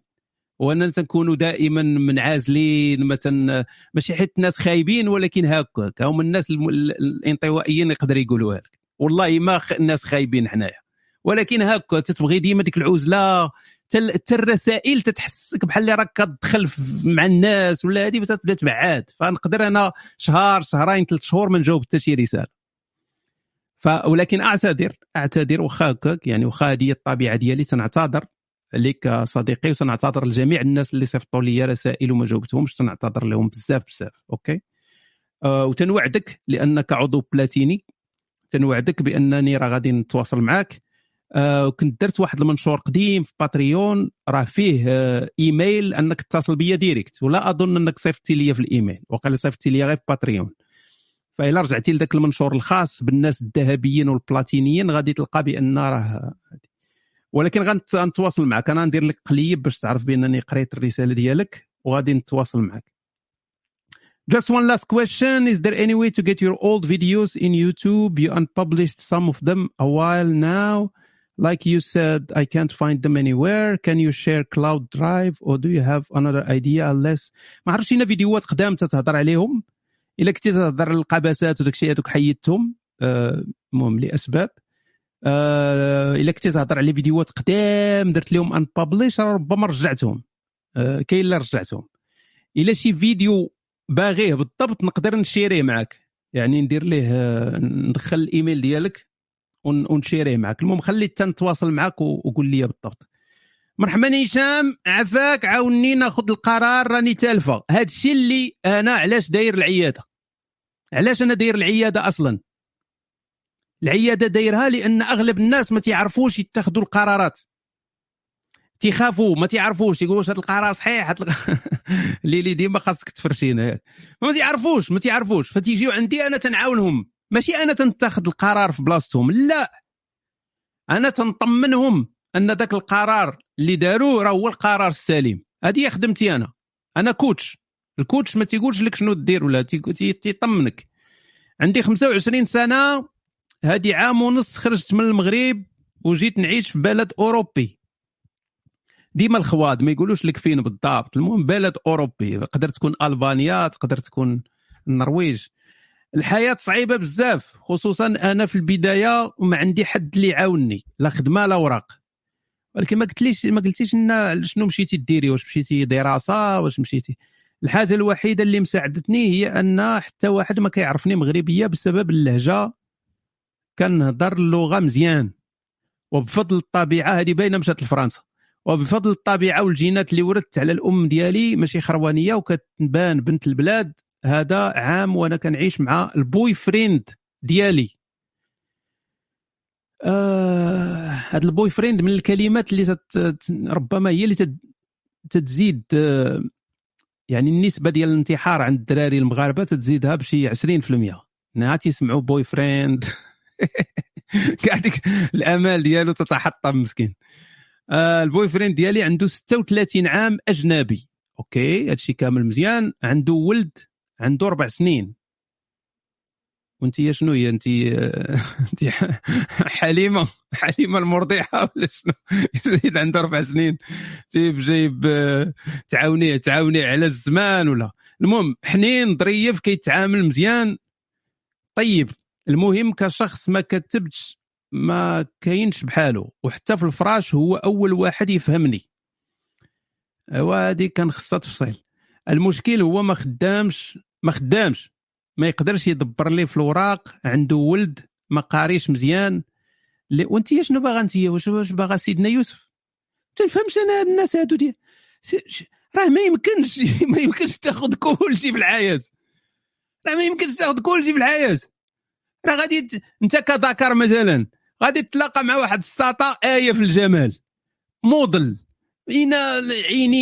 واننا تنكونوا دائما منعزلين مثلا ماشي حيت الناس خايبين ولكن هكاك. هم الناس الانطوائيين يقدر يقولوا لك. والله ما خ... الناس خايبين حنايا. ولكن هكا تتبغي ديما ديك العزلة تل- حتى الرسائل تتحسك بحال اللي راك كتدخل مع الناس ولا هذه تبدا تبعاد. فنقدر أنا شهر شهرين ثلاث شهور ما نجاوب حتى شي رسالة. ف ولكن أعتذر أعتذر واخا هكاك يعني واخا هذه الطبيعة ديالي تنعتذر لك صديقي وتنعتذر لجميع الناس اللي صيفطوا لي رسائل وما جاوبتهمش تنعتذر لهم بزاف بزاف أوكي؟ آه، وتنوعدك لأنك عضو بلاتيني. تنوعدك بأنني راه غادي نتواصل معك آه، وكنت درت واحد المنشور قديم في باتريون راه فيه آه، إيميل أنك تتصل بيا direct ولا أظن أنك صيفطتي لي في الإيميل وقال صيفطتي لي غير في باتريون فإلا رجعتي لذاك المنشور الخاص بالناس الذهبيين والبلاتينيين غادي تلقى بأن راه ولكن غنتواصل معك أنا ندير لك قليب باش تعرف بأنني قريت الرسالة ديالك وغادي نتواصل معك Just one last question. Is there any way to get your old videos in YouTube? You unpublished some of them a while now. Like you said, I can't find them anywhere. Can you share Cloud Drive or do you have another idea unless ما عرفتش شي فيديوهات قدام تتهضر عليهم الا كنتي تهضر القبسات وداك الشيء هذوك حيدتهم المهم لاسباب آه الا كنتي تهضر على فيديوهات قدام درت لهم ان ربما رجعتهم آه كاين اللي رجعتهم الا شي فيديو باغيه بالضبط نقدر نشيريه معك يعني ندير ليه ندخل الإيميل ديالك ونشيريه معك المهم خلي نتواصل معك وقول لي بالضبط. مرحبا هشام عفاك عاوني ناخذ القرار راني تالفة. هذا الشيء اللي أنا علاش داير العيادة؟ علاش أنا داير العيادة أصلا؟ العيادة دايرها لأن أغلب الناس ما تيعرفوش يتخذوا القرارات. تيخافوا ما تيعرفوش. يقولوا واش هذا القرار صحيح؟ هاد اللي اللي ديما خاصك تفرشينا ما تيعرفوش ما تيعرفوش. فتيجيو عندي أنا تنعاونهم. ماشي أنا تنتخذ القرار في بلاصتهم. لا! أنا تنطمنهم أن ذاك القرار اللي داروه راه هو القرار السليم. هذه خدمتي أنا. أنا coach. ال coach ما تيقولش لك شنو دير ولا تيطمنك. عندي 25 سنة. هذه عام ونص خرجت من المغرب وجيت نعيش في بلد أوروبي. ديما الخواد ما يقولوش لك فين بالضبط. المهم بلد أوروبي تقدر تكون البانيا تقدر تكون النرويج. الحياة صعيبة بزاف خصوصا أنا في البداية وما عندي حد اللي يعاونني لا خدمة لا أوراق. ولكن ما قلتليش ما قلتيش لنا شنو مشيتي ديري واش مشيتي دراسة واش مشيتي. الحاجة الوحيدة اللي مساعدتني هي أن حتى واحد ما كيعرفني مغربية بسبب اللهجة. كنهضر اللغة مزيان. وبفضل الطبيعة هذه باينة مشات لفرنسا. وبفضل الطبيعة والجينات اللي ورثت على الأم ديالي ماشي خروانية وكتبان بنت البلاد. هذا عام وأنا كنعيش مع ال boyfriend ديالي. آه هذا ال boyfriend من الكلمات اللي تت ربما هي اللي تتزيد آه يعني النسبة ديال الانتحار عند الدراري المغاربة تتزيدها بشي 20% نها تيسمعوا boyfriend. كاع الآمال ديالو تتحطم مسكين. آه ال boyfriend ديالي عنده 36 عام أجنبي. أوكي هادشي كامل مزيان. عنده ولد عنده أربع سنين. وأنت شنو هي؟ أنت أنت حليمة حليمة المرضعه ولا شنو؟ زيد عنده أربع سنين. جايب جايب تعاوني تعاوني على الزمان ولا. المهم حنين ظريف كيتعامل مزيان. طيب المهم كشخص ما كتبتش ما كاينش بحاله وحتى في الفراش هو أول واحد يفهمني. وهذه كان خصها تفصيل. المشكل هو ما خدامش ما خدامش. ما يقدرش يدبر لي في الوراق عنده ولد ما قاريش مزيان. وانت شنو باغا انت؟ واش باغا سيدنا يوسف؟ تنفهمش أنا هاد الناس هادو ديال راه ما يمكنش ما يمكنش تاخذ كل شيء في الحياة راه ما يمكنش تاخذ كل شيء في الحياة راه غادي انت كذكر مثلا. غادي تتلاقى مع واحد الساطا آية في الجمال. موديل. عيني